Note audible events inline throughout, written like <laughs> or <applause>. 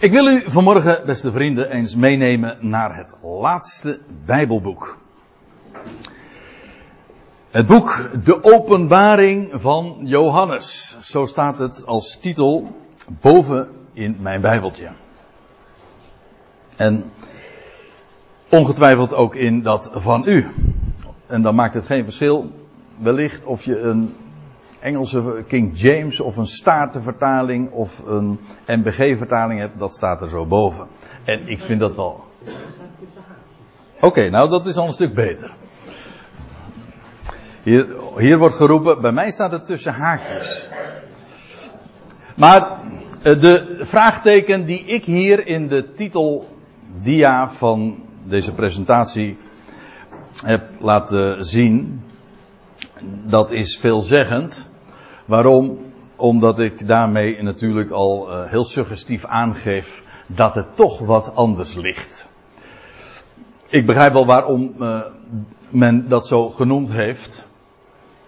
Ik wil u vanmorgen, beste vrienden, eens meenemen naar het laatste Bijbelboek. Het boek De Openbaring van Johannes. Zo staat het als titel boven in mijn Bijbeltje. En ongetwijfeld ook in dat van u. En dan maakt het geen verschil, wellicht of je een Engelse King James of een Statenvertaling of een MBG-vertaling hebt, dat staat er zo boven. En ik vind dat wel. Oké, nou dat is al een stuk beter. Hier, hier wordt geroepen, bij mij staat het tussen haakjes. Maar eh, de vraagteken die ik hier in de titeldia van deze presentatie heb laten zien, dat is veelzeggend. Waarom? Omdat ik daarmee natuurlijk al uh, heel suggestief aangeef dat het toch wat anders ligt. Ik begrijp wel waarom uh, men dat zo genoemd heeft.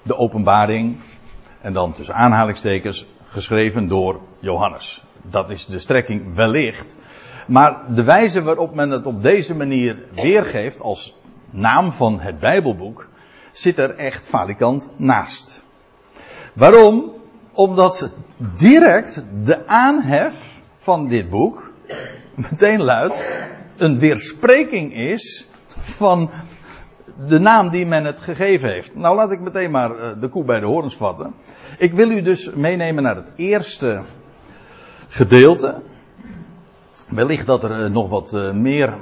De openbaring. En dan tussen aanhalingstekens geschreven door Johannes. Dat is de strekking wellicht. Maar de wijze waarop men het op deze manier weergeeft als naam van het Bijbelboek zit er echt falikant naast. Waarom? Omdat direct de aanhef van dit boek meteen luidt een weerspreking is van de naam die men het gegeven heeft. Nou laat ik meteen maar eh, de koe bij de horens vatten. Ik wil u dus meenemen naar het eerste gedeelte. Wellicht dat er eh, nog wat eh, meer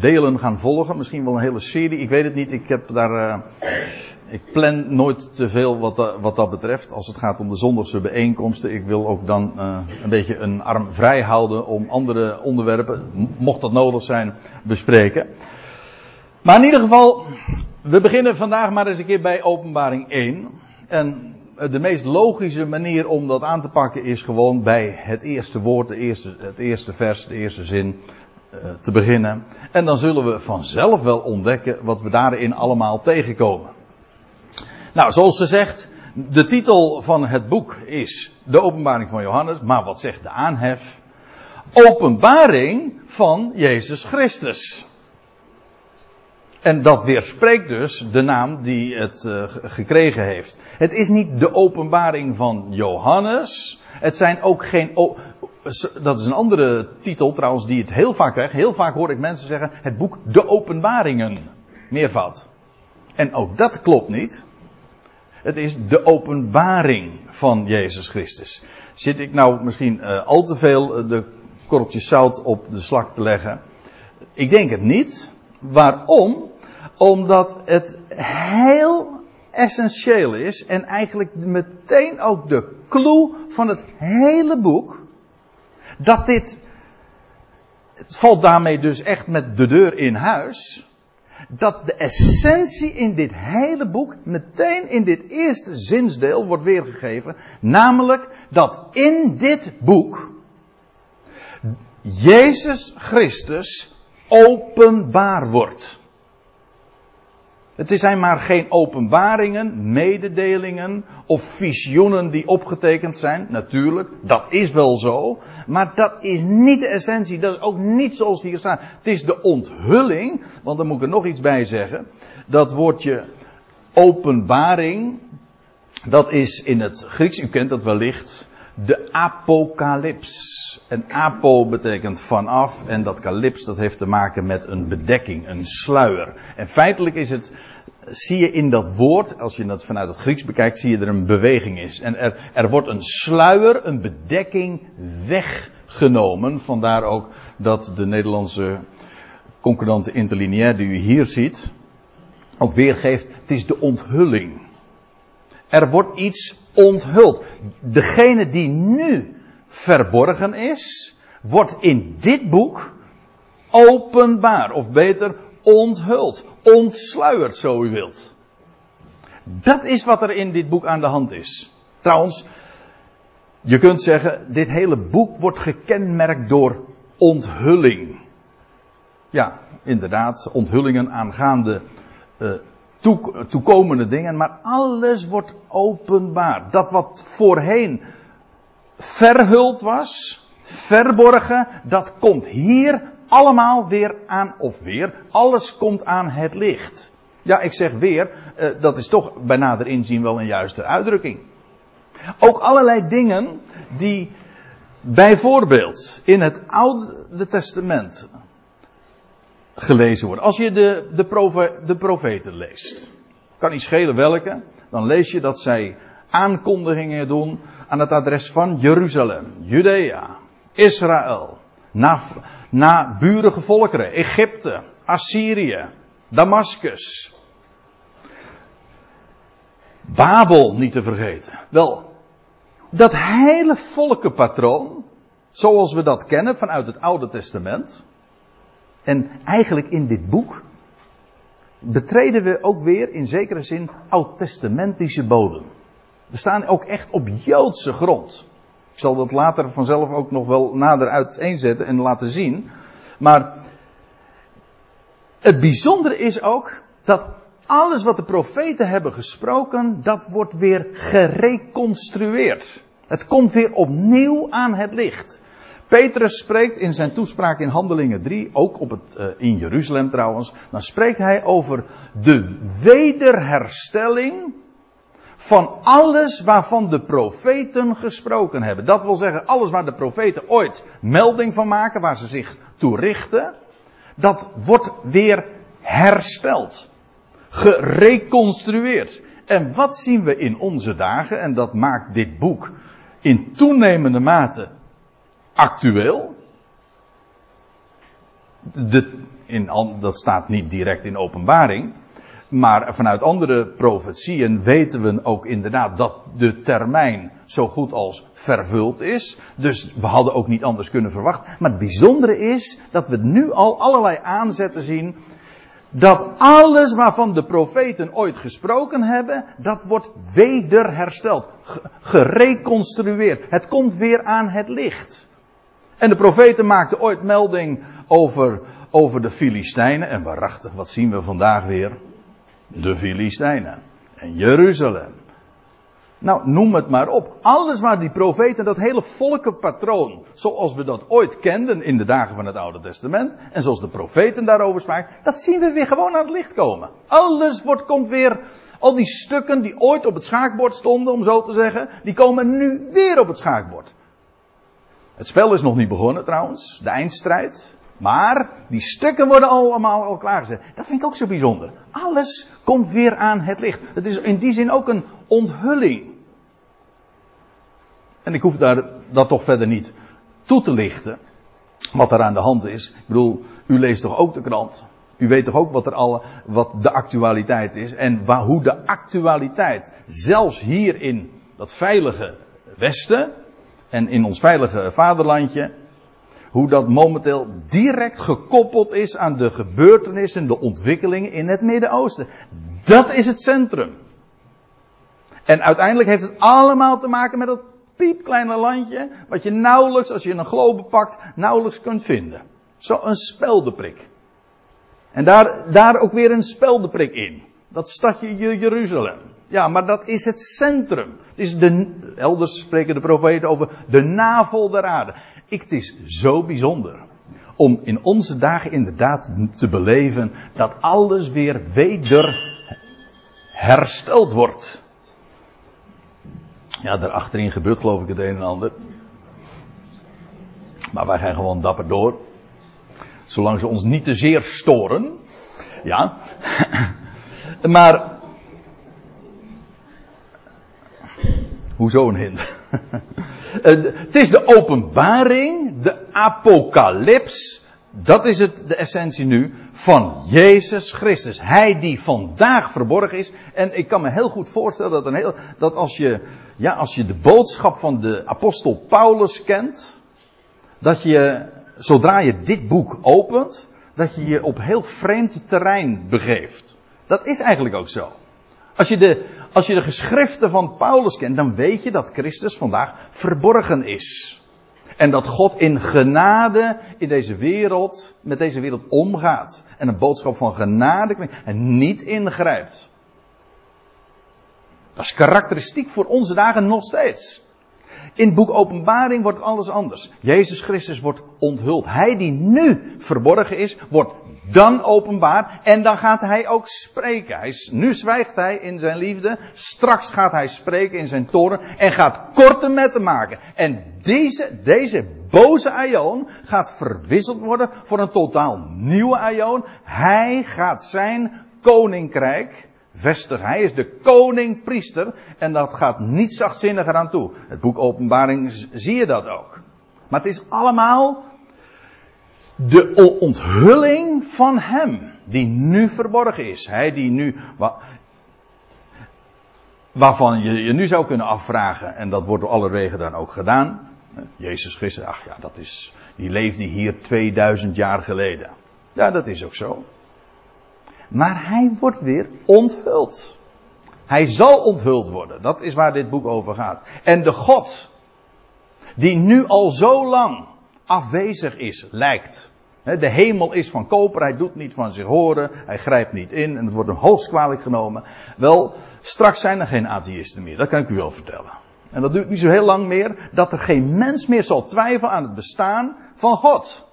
delen gaan volgen. Misschien wel een hele serie. Ik weet het niet. Ik heb daar ik plan nooit te veel wat, wat dat betreft. Als het gaat om de zondagse bijeenkomsten. Ik wil ook dan uh, een beetje een arm vrij houden om andere onderwerpen, mocht dat nodig zijn, bespreken. Maar in ieder geval, we beginnen vandaag maar eens een keer bij openbaring 1. En de meest logische manier om dat aan te pakken is gewoon bij het eerste woord, de eerste, het eerste vers, de eerste zin uh, te beginnen. En dan zullen we vanzelf wel ontdekken wat we daarin allemaal tegenkomen. Nou, zoals gezegd, de titel van het boek is De Openbaring van Johannes, maar wat zegt de aanhef? Openbaring van Jezus Christus. En dat weerspreekt dus de naam die het uh, gekregen heeft. Het is niet de openbaring van Johannes. Het zijn ook geen. dat is een andere titel trouwens die het heel vaak krijgt. Heel vaak hoor ik mensen zeggen: het boek De Openbaringen. Meervoud. En ook dat klopt niet. Het is de openbaring van Jezus Christus. Zit ik nou misschien uh, al te veel uh, de korreltjes zout op de slak te leggen? Ik denk het niet. Waarom? Omdat het heel essentieel is en eigenlijk meteen ook de clue van het hele boek. Dat dit, het valt daarmee dus echt met de deur in huis dat de essentie in dit hele boek meteen in dit eerste zinsdeel wordt weergegeven. Namelijk dat in dit boek Jezus Christus openbaar wordt. Het zijn maar geen openbaringen, mededelingen of visioenen die opgetekend zijn. Natuurlijk, dat is wel zo. Maar dat is niet de essentie. Dat is ook niet zoals hier staat. Het is de onthulling. Want dan moet ik er nog iets bij zeggen. Dat woordje openbaring. Dat is in het Grieks, u kent dat wellicht. De apocalyps. En apo betekent vanaf en dat calyps dat heeft te maken met een bedekking, een sluier. En feitelijk is het, zie je in dat woord, als je dat vanuit het Grieks bekijkt, zie je er een beweging is. En er, er wordt een sluier, een bedekking weggenomen. Vandaar ook dat de Nederlandse concordante interlineair die u hier ziet, ook weergeeft, het is de onthulling. Er wordt iets onthuld. Degene die nu verborgen is, wordt in dit boek openbaar. Of beter, onthuld. Ontsluierd, zo u wilt. Dat is wat er in dit boek aan de hand is. Trouwens, je kunt zeggen, dit hele boek wordt gekenmerkt door onthulling. Ja, inderdaad, onthullingen aangaande uh, toekomende dingen, maar alles wordt openbaar. Dat wat voorheen verhuld was, verborgen, dat komt hier allemaal weer aan, of weer, alles komt aan het licht. Ja, ik zeg weer, uh, dat is toch bij nader inzien wel een juiste uitdrukking. Ook allerlei dingen die bijvoorbeeld in het Oude Testament gelezen worden. Als je de, de, de profeten leest, kan niet schelen welke, dan lees je dat zij aankondigingen doen aan het adres van Jeruzalem, Judea, Israël, na, na burige volkeren, Egypte, Assyrië, Damascus, Babel niet te vergeten. Wel, dat hele volkenpatroon, zoals we dat kennen vanuit het Oude Testament, en eigenlijk in dit boek, betreden we ook weer in zekere zin oud-testamentische bodem. We staan ook echt op Joodse grond. Ik zal dat later vanzelf ook nog wel nader uiteenzetten en laten zien. Maar het bijzondere is ook dat alles wat de profeten hebben gesproken, dat wordt weer gereconstrueerd. Het komt weer opnieuw aan het licht. Petrus spreekt in zijn toespraak in Handelingen 3, ook op het, uh, in Jeruzalem trouwens, dan spreekt hij over de wederherstelling van alles waarvan de profeten gesproken hebben. Dat wil zeggen, alles waar de profeten ooit melding van maken, waar ze zich toe richten, dat wordt weer hersteld. Gereconstrueerd. En wat zien we in onze dagen, en dat maakt dit boek in toenemende mate actueel. De, in, dat staat niet direct in openbaring. Maar vanuit andere profetieën weten we ook inderdaad dat de termijn zo goed als vervuld is. Dus we hadden ook niet anders kunnen verwachten. Maar het bijzondere is dat we nu al allerlei aanzetten zien. Dat alles waarvan de profeten ooit gesproken hebben, dat wordt wederhersteld. Gereconstrueerd. Het komt weer aan het licht. En de profeten maakten ooit melding over, over de Filistijnen. En waarachtig, wat zien we vandaag weer? De Filistijnen. En Jeruzalem. Nou, noem het maar op. Alles waar die profeten, dat hele volkenpatroon, zoals we dat ooit kenden in de dagen van het Oude Testament, en zoals de profeten daarover spraken, dat zien we weer gewoon aan het licht komen. Alles wordt, komt weer, al die stukken die ooit op het schaakbord stonden, om zo te zeggen, die komen nu weer op het schaakbord. Het spel is nog niet begonnen trouwens, de eindstrijd. Maar die stukken worden allemaal al klaargezet. Dat vind ik ook zo bijzonder. Alles komt weer aan het licht. Het is in die zin ook een onthulling. En ik hoef daar dat toch verder niet toe te lichten. Wat er aan de hand is. Ik bedoel, u leest toch ook de krant? U weet toch ook wat, er alle, wat de actualiteit is. En waar, hoe de actualiteit, zelfs hier in dat veilige Westen. En in ons veilige vaderlandje hoe dat momenteel direct gekoppeld is aan de gebeurtenissen, de ontwikkelingen in het Midden-Oosten. Dat is het centrum. En uiteindelijk heeft het allemaal te maken met dat piepkleine landje, wat je nauwelijks, als je een globe pakt, nauwelijks kunt vinden. Zo een speldeprik. En daar, daar ook weer een speldeprik in. Dat stadje Jeruzalem. Ja, maar dat is het centrum. Het is de, elders spreken de profeten over de navel der aarde. Ik, het is zo bijzonder om in onze dagen inderdaad te beleven dat alles weer weder hersteld wordt. Ja, daar achterin gebeurt geloof ik het een en ander. Maar wij gaan gewoon dapper door. Zolang ze ons niet te zeer storen. Ja. <laughs> Maar. Hoezo een hint? <laughs> Eh, het is de openbaring, de apocalyps. Dat is het, de essentie nu van Jezus Christus. Hij die vandaag verborgen is. En ik kan me heel goed voorstellen dat, een heel, dat als, je, ja, als je de boodschap van de apostel Paulus kent. Dat je, zodra je dit boek opent, dat je je op heel vreemd terrein begeeft. Dat is eigenlijk ook zo. Als je, de, als je de geschriften van Paulus kent, dan weet je dat Christus vandaag verborgen is. En dat God in genade in deze wereld, met deze wereld omgaat. En een boodschap van genade en niet ingrijpt. Dat is karakteristiek voor onze dagen nog steeds. In boek Openbaring wordt alles anders. Jezus Christus wordt onthuld. Hij die nu verborgen is, wordt dan openbaar en dan gaat hij ook spreken. Hij, nu zwijgt hij in zijn liefde, straks gaat hij spreken in zijn toren en gaat korte metten maken. En deze, deze boze Aion gaat verwisseld worden voor een totaal nieuwe Aion. Hij gaat zijn koninkrijk vestigen. Hij is de koning-priester en dat gaat niet zachtzinniger aan toe. Het boek Openbaring zie je dat ook. Maar het is allemaal de onthulling van Hem, die nu verborgen is. Hij die nu, waarvan je je nu zou kunnen afvragen, en dat wordt door alle wegen dan ook gedaan. Jezus Christus, ach ja, dat is, die leefde hier 2000 jaar geleden. Ja, dat is ook zo. Maar hij wordt weer onthuld. Hij zal onthuld worden. Dat is waar dit boek over gaat. En de God, die nu al zo lang afwezig is, lijkt. De hemel is van koper, hij doet niet van zich horen, hij grijpt niet in en het wordt hem hoogst kwalijk genomen. Wel, straks zijn er geen atheïsten meer, dat kan ik u wel vertellen. En dat duurt niet zo heel lang meer, dat er geen mens meer zal twijfelen aan het bestaan van God.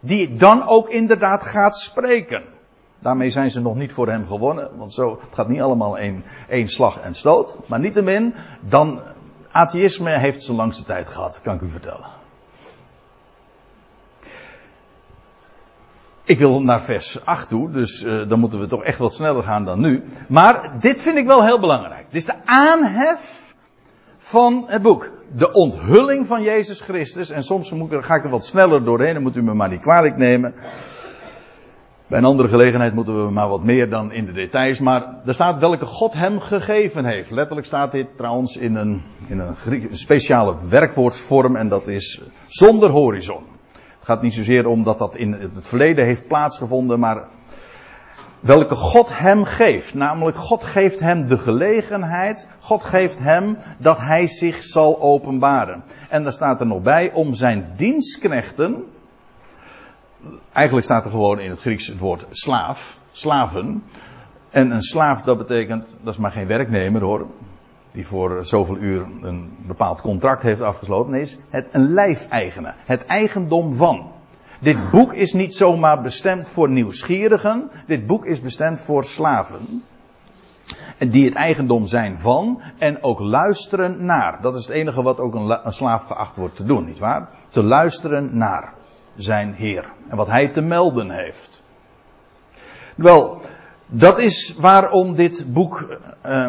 Die dan ook inderdaad gaat spreken. Daarmee zijn ze nog niet voor hem gewonnen, want zo, gaat niet allemaal één, één slag en stoot. Maar niettemin, dan, atheïsme heeft zijn langste tijd gehad, kan ik u vertellen. Ik wil naar vers 8 toe, dus uh, dan moeten we toch echt wat sneller gaan dan nu. Maar dit vind ik wel heel belangrijk. Dit is de aanhef van het boek. De onthulling van Jezus Christus. En soms moet, ga ik er wat sneller doorheen, dan moet u me maar niet kwalijk nemen. Bij een andere gelegenheid moeten we maar wat meer dan in de details. Maar er staat welke God hem gegeven heeft. Letterlijk staat dit trouwens in een, in een, een speciale werkwoordsvorm en dat is zonder horizon. Gaat niet zozeer om dat dat in het verleden heeft plaatsgevonden, maar welke God hem geeft. Namelijk, God geeft hem de gelegenheid, God geeft hem dat hij zich zal openbaren. En daar staat er nog bij om zijn dienstknechten, eigenlijk staat er gewoon in het Grieks het woord slaaf, slaven. En een slaaf dat betekent, dat is maar geen werknemer hoor, die voor zoveel uur een bepaald contract heeft afgesloten. Is het een lijfeigene. Het eigendom van. Dit boek is niet zomaar bestemd voor nieuwsgierigen. Dit boek is bestemd voor slaven. Die het eigendom zijn van en ook luisteren naar. Dat is het enige wat ook een, slaaf geacht wordt te doen, nietwaar? Te luisteren naar zijn Heer. En wat hij te melden heeft. Wel, dat is waarom dit boek uh,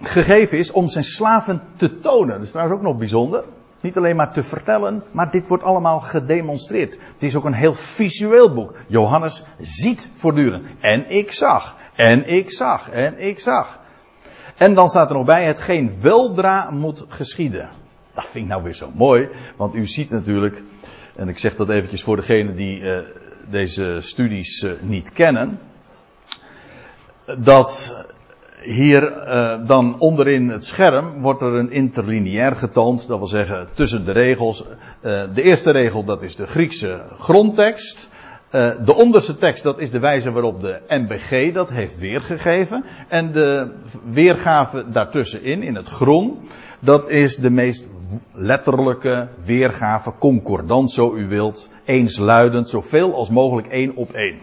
gegeven is om zijn slaven te tonen. Dat is trouwens ook nog bijzonder. Niet alleen maar te vertellen, maar dit wordt allemaal gedemonstreerd. Het is ook een heel visueel boek. Johannes ziet voortdurend. En ik zag. En ik zag. En ik zag. En dan staat er nog bij, hetgeen weldra moet geschieden. Dat vind ik nou weer zo mooi, want u ziet natuurlijk, en ik zeg dat eventjes voor degenen die uh, deze studies uh, niet kennen, dat hier uh, dan onderin het scherm wordt er een interlineair getoond. Dat wil zeggen tussen de regels. Uh, de eerste regel dat is de Griekse grondtekst. Uh, de onderste tekst dat is de wijze waarop de MBG dat heeft weergegeven. En de weergave daartussenin in het groen. Dat is de meest letterlijke weergave, concordant zo u wilt. Eensluidend, zoveel als mogelijk één op één.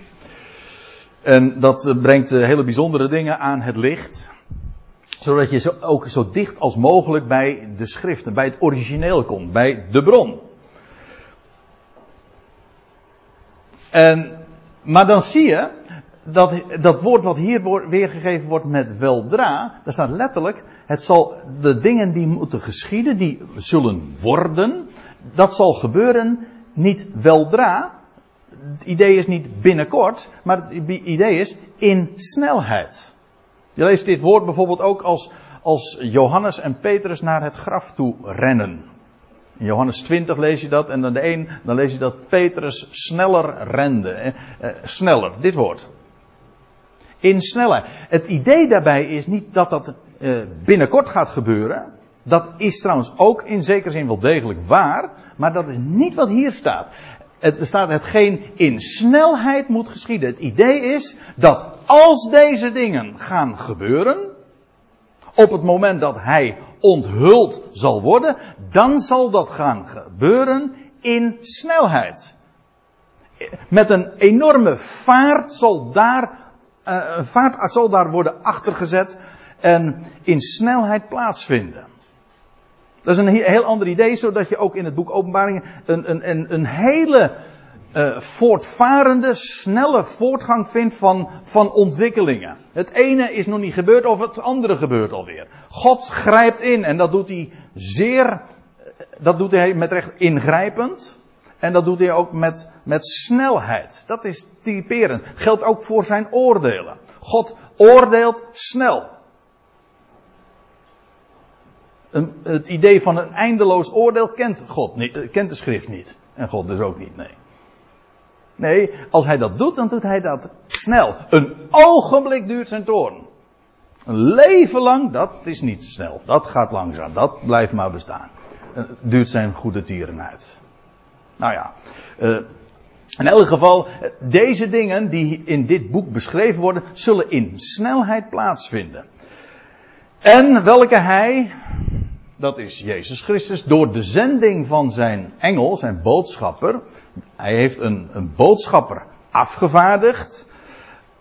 En dat brengt hele bijzondere dingen aan het licht. Zodat je ook zo dicht als mogelijk bij de schriften, bij het origineel komt, bij de bron. En, maar dan zie je dat dat woord wat hier weergegeven wordt met weldra, daar staat letterlijk, het zal de dingen die moeten geschieden, die zullen worden, dat zal gebeuren niet weldra, het idee is niet binnenkort, maar het idee is in snelheid. Je leest dit woord bijvoorbeeld ook als, als Johannes en Petrus naar het graf toe rennen. In Johannes 20 lees je dat en dan de een, dan lees je dat Petrus sneller rende. Eh, eh, sneller, dit woord. In snelheid. Het idee daarbij is niet dat dat eh, binnenkort gaat gebeuren. Dat is trouwens ook in zekere zin wel degelijk waar, maar dat is niet wat hier staat er staat hetgeen in snelheid moet geschieden. Het idee is dat als deze dingen gaan gebeuren, op het moment dat hij onthuld zal worden, dan zal dat gaan gebeuren in snelheid. Met een enorme vaart zal daar, uh, vaart zal daar worden achtergezet en in snelheid plaatsvinden. Dat is een heel ander idee, zodat je ook in het boek Openbaringen een, een, een, een hele uh, voortvarende, snelle voortgang vindt van, van ontwikkelingen. Het ene is nog niet gebeurd of het andere gebeurt alweer. God grijpt in en dat doet hij zeer, eh, dat doet hij met recht ingrijpend. En dat doet hij ook met, met snelheid. Dat is typerend. Geldt ook voor zijn oordelen. God oordeelt snel. Het idee van een eindeloos oordeel kent God eh, kent de schrift niet. En God dus ook niet, nee. Nee, als hij dat doet, dan doet hij dat snel. Een ogenblik duurt zijn toorn. Een leven lang, dat is niet snel. Dat gaat langzaam. Dat blijft maar bestaan. Het duurt zijn goede tieren uit. Nou ja. Uh, in elk geval, deze dingen die in dit boek beschreven worden, zullen in snelheid plaatsvinden. En welke hij, dat is Jezus Christus, door de zending van zijn engel, zijn boodschapper, hij heeft een, een boodschapper afgevaardigd.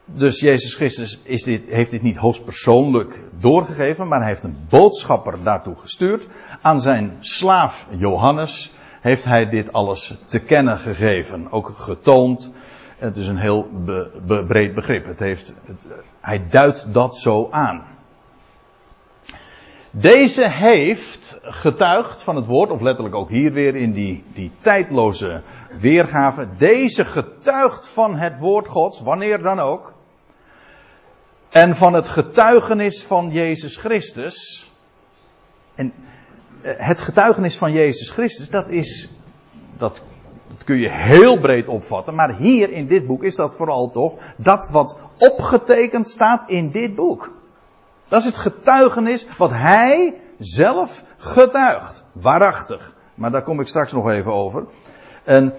Dus Jezus Christus is dit, heeft dit niet hoogstpersoonlijk doorgegeven, maar hij heeft een boodschapper daartoe gestuurd. Aan zijn slaaf Johannes heeft hij dit alles te kennen gegeven, ook getoond. Het is een heel breed begrip. Het heeft, hij duidt dat zo aan. Deze heeft getuigd van het woord, of letterlijk ook hier weer in die, die tijdloze weergave. Deze getuigt van het woord Gods, wanneer dan ook. En van het getuigenis van Jezus Christus. En eh, het getuigenis van Jezus Christus, dat is, dat, dat kun je heel breed opvatten. Maar hier in dit boek is dat vooral toch dat wat opgetekend staat in dit boek. Dat is het getuigenis wat hij zelf getuigt. Waarachtig. Maar daar kom ik straks nog even over. En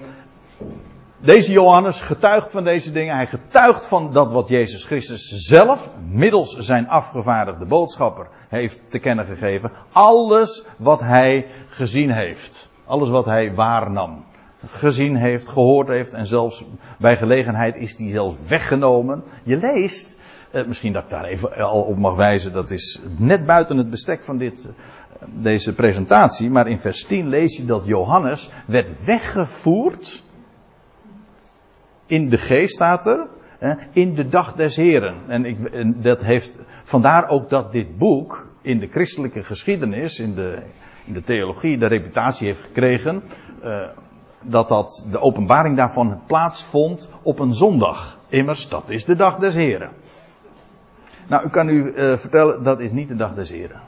deze Johannes getuigt van deze dingen. Hij getuigt van dat wat Jezus Christus zelf, middels zijn afgevaardigde boodschapper, heeft te kennen gegeven. Alles wat hij gezien heeft. Alles wat hij waarnam. Gezien heeft, gehoord heeft en zelfs bij gelegenheid is die zelfs weggenomen. Je leest eh, misschien dat ik daar even al op mag wijzen. Dat is net buiten het bestek van dit, eh, deze presentatie. Maar in vers 10 lees je dat Johannes werd weggevoerd. In de geest staat er. in de dag des Heren. En, ik, dat heeft, vandaar ook dat dit boek in de christelijke geschiedenis, in de, in de theologie, de reputatie heeft gekregen. Dat, dat de openbaring daarvan plaatsvond op een zondag. Immers, dat is de dag des Heren. Nou, ik kan u uh, vertellen, dat is niet de dag des Heren.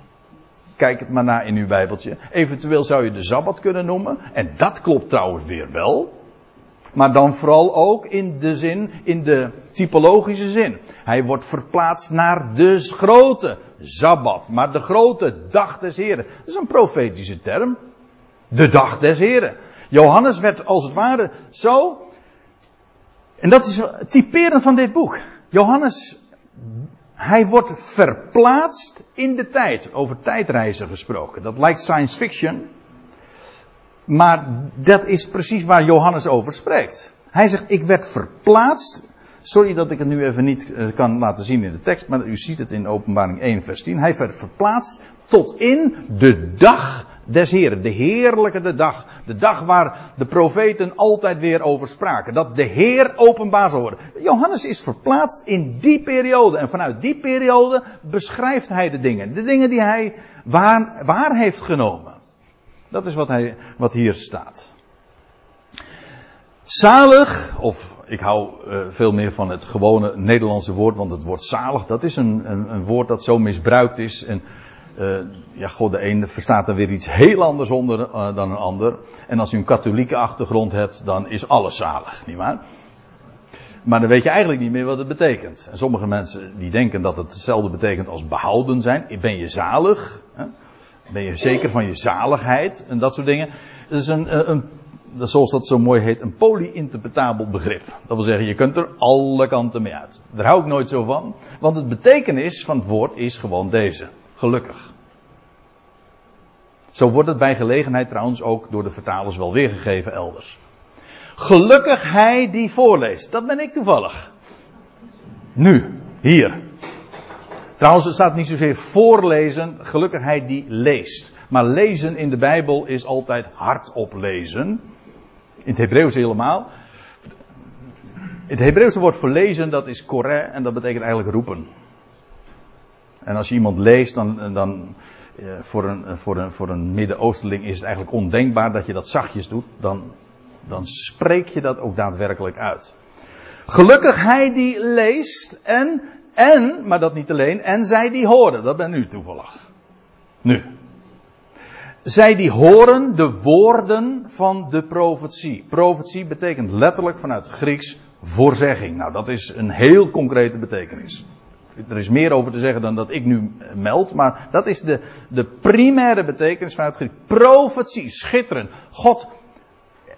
Kijk het maar na in uw Bijbeltje. Eventueel zou je de Sabbat kunnen noemen. En dat klopt trouwens weer wel. Maar dan vooral ook in de zin, in de typologische zin. Hij wordt verplaatst naar de grote Sabbat. Maar de grote dag des Heren. Dat is een profetische term. De dag des Heren. Johannes werd als het ware zo. En dat is typerend van dit boek. Johannes hij wordt verplaatst in de tijd. Over tijdreizen gesproken. Dat lijkt science fiction. Maar dat is precies waar Johannes over spreekt. Hij zegt, ik werd verplaatst. Sorry dat ik het nu even niet eh, kan laten zien in de tekst, maar u ziet het in openbaring 1 vers 10. Hij werd verplaatst tot in de dag des Heren. De heerlijke de dag. De dag waar de profeten altijd weer over spraken. Dat de Heer openbaar zal worden. Johannes is verplaatst in die periode. En vanuit die periode beschrijft hij de dingen. De dingen die hij waar, waar heeft genomen. Dat is wat, hij, wat hier staat. Zalig, of ik hou uh, veel meer van het gewone Nederlandse woord, want het woord zalig, dat is een, een, een woord dat zo misbruikt is. En uh, ja, god, de ene verstaat er weer iets heel anders onder uh, dan een ander. En als u een katholieke achtergrond hebt, dan is alles zalig, nietwaar? Maar dan weet je eigenlijk niet meer wat het betekent. En sommige mensen die denken dat het hetzelfde betekent als behouden zijn. Ben je zalig? Hè? Ben je zeker van je zaligheid? En dat soort dingen. Dat is een, een, een zoals dat zo mooi heet, een polyinterpretabel begrip. Dat wil zeggen, je kunt er alle kanten mee uit. Daar hou ik nooit zo van. Want het betekenis van het woord is gewoon deze gelukkig. Zo wordt het bij gelegenheid trouwens ook door de vertalers wel weergegeven elders. Gelukkig hij die voorleest. Dat ben ik toevallig. Nu, hier. Trouwens, het staat niet zozeer voorlezen, gelukkig hij die leest. Maar lezen in de Bijbel is altijd hardop lezen. In het Hebreeuws helemaal. Het Hebreeuwse woord voor lezen, dat is koré en dat betekent eigenlijk roepen. En als je iemand leest, dan, dan eh, voor een, voor een, voor een Midden-Oosterling is het eigenlijk ondenkbaar dat je dat zachtjes doet. Dan, dan spreek je dat ook daadwerkelijk uit. Gelukkig hij die leest en, en, maar dat niet alleen, en zij die horen. Dat ben nu toevallig. Nu. Zij die horen de woorden van de profetie. Profetie betekent letterlijk vanuit Grieks voorzegging. Nou, dat is een heel concrete betekenis. Er is meer over te zeggen dan dat ik nu meld, maar dat is de, de primaire betekenis vanuit het Grieks. Profetie, schitterend. God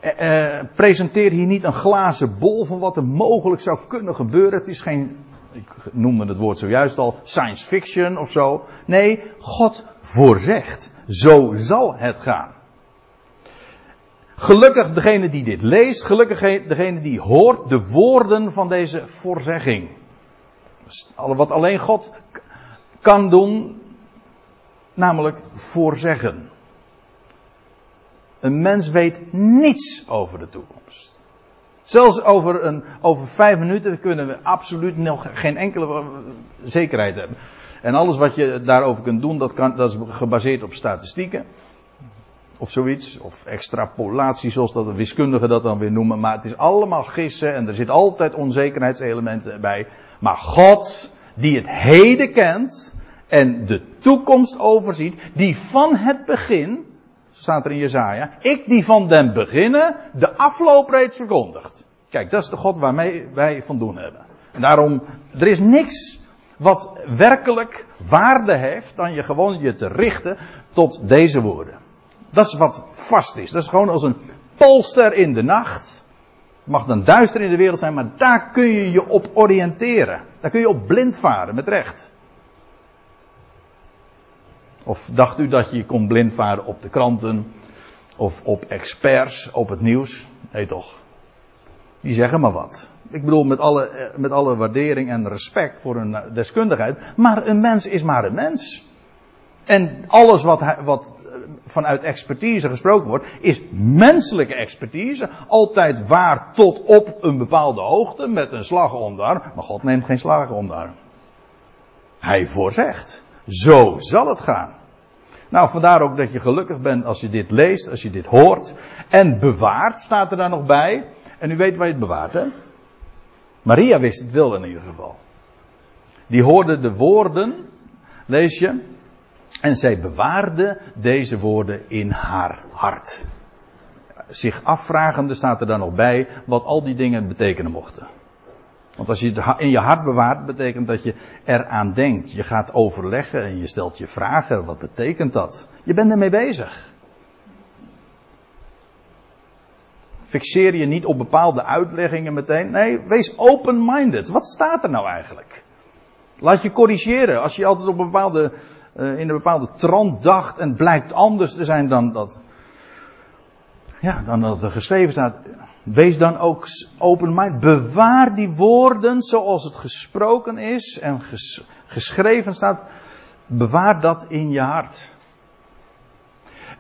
eh, eh, presenteert hier niet een glazen bol van wat er mogelijk zou kunnen gebeuren. Het is geen, ik noemde het woord zojuist al, science fiction of zo. Nee, God voorzegt. Zo zal het gaan. Gelukkig degene die dit leest, gelukkig degene die hoort de woorden van deze voorzegging. Wat alleen God kan doen, namelijk voorzeggen. Een mens weet niets over de toekomst. Zelfs over, een, over vijf minuten kunnen we absoluut nog geen enkele zekerheid hebben. En alles wat je daarover kunt doen, dat, kan, dat is gebaseerd op statistieken. Of zoiets. Of extrapolatie, zoals dat de wiskundigen dat dan weer noemen. Maar het is allemaal gissen en er zit altijd onzekerheidselementen bij. Maar God, die het heden kent en de toekomst overziet, die van het begin, staat er in Jezaja, ik die van den beginnen de afloop reeds verkondigt. Kijk, dat is de God waarmee wij van doen hebben. En daarom, er is niks wat werkelijk waarde heeft dan je gewoon je te richten tot deze woorden. Dat is wat vast is. Dat is gewoon als een polster in de nacht. Mag dan duister in de wereld zijn, maar daar kun je je op oriënteren. Daar kun je op blind varen, met recht. Of dacht u dat je kon blind varen op de kranten, of op experts, op het nieuws? Nee toch. Die zeggen maar wat. Ik bedoel met alle, eh, met alle waardering en respect voor hun deskundigheid. Maar een mens is maar een mens. En alles wat, wat vanuit expertise gesproken wordt, is menselijke expertise. Altijd waar tot op een bepaalde hoogte, met een slag om de. Maar God neemt geen slagen om de. Hij voorzegt. Zo zal het gaan. Nou, vandaar ook dat je gelukkig bent als je dit leest, als je dit hoort. En bewaart staat er daar nog bij. En u weet waar je het bewaart, hè? Maria wist het wel in ieder geval. Die hoorde de woorden, lees je, en zij bewaarde deze woorden in haar hart. Zich afvragende staat er dan nog bij wat al die dingen betekenen mochten. Want als je het in je hart bewaart, betekent dat je eraan denkt. Je gaat overleggen en je stelt je vragen. Wat betekent dat? Je bent ermee bezig. Fixeer je niet op bepaalde uitleggingen meteen. Nee, wees open-minded. Wat staat er nou eigenlijk? Laat je corrigeren. Als je altijd op bepaalde in een bepaalde trant dacht en blijkt anders te zijn dan dat, ja, dan dat er geschreven staat. Wees dan ook open mind. Bewaar die woorden zoals het gesproken is en ges, geschreven staat. Bewaar dat in je hart.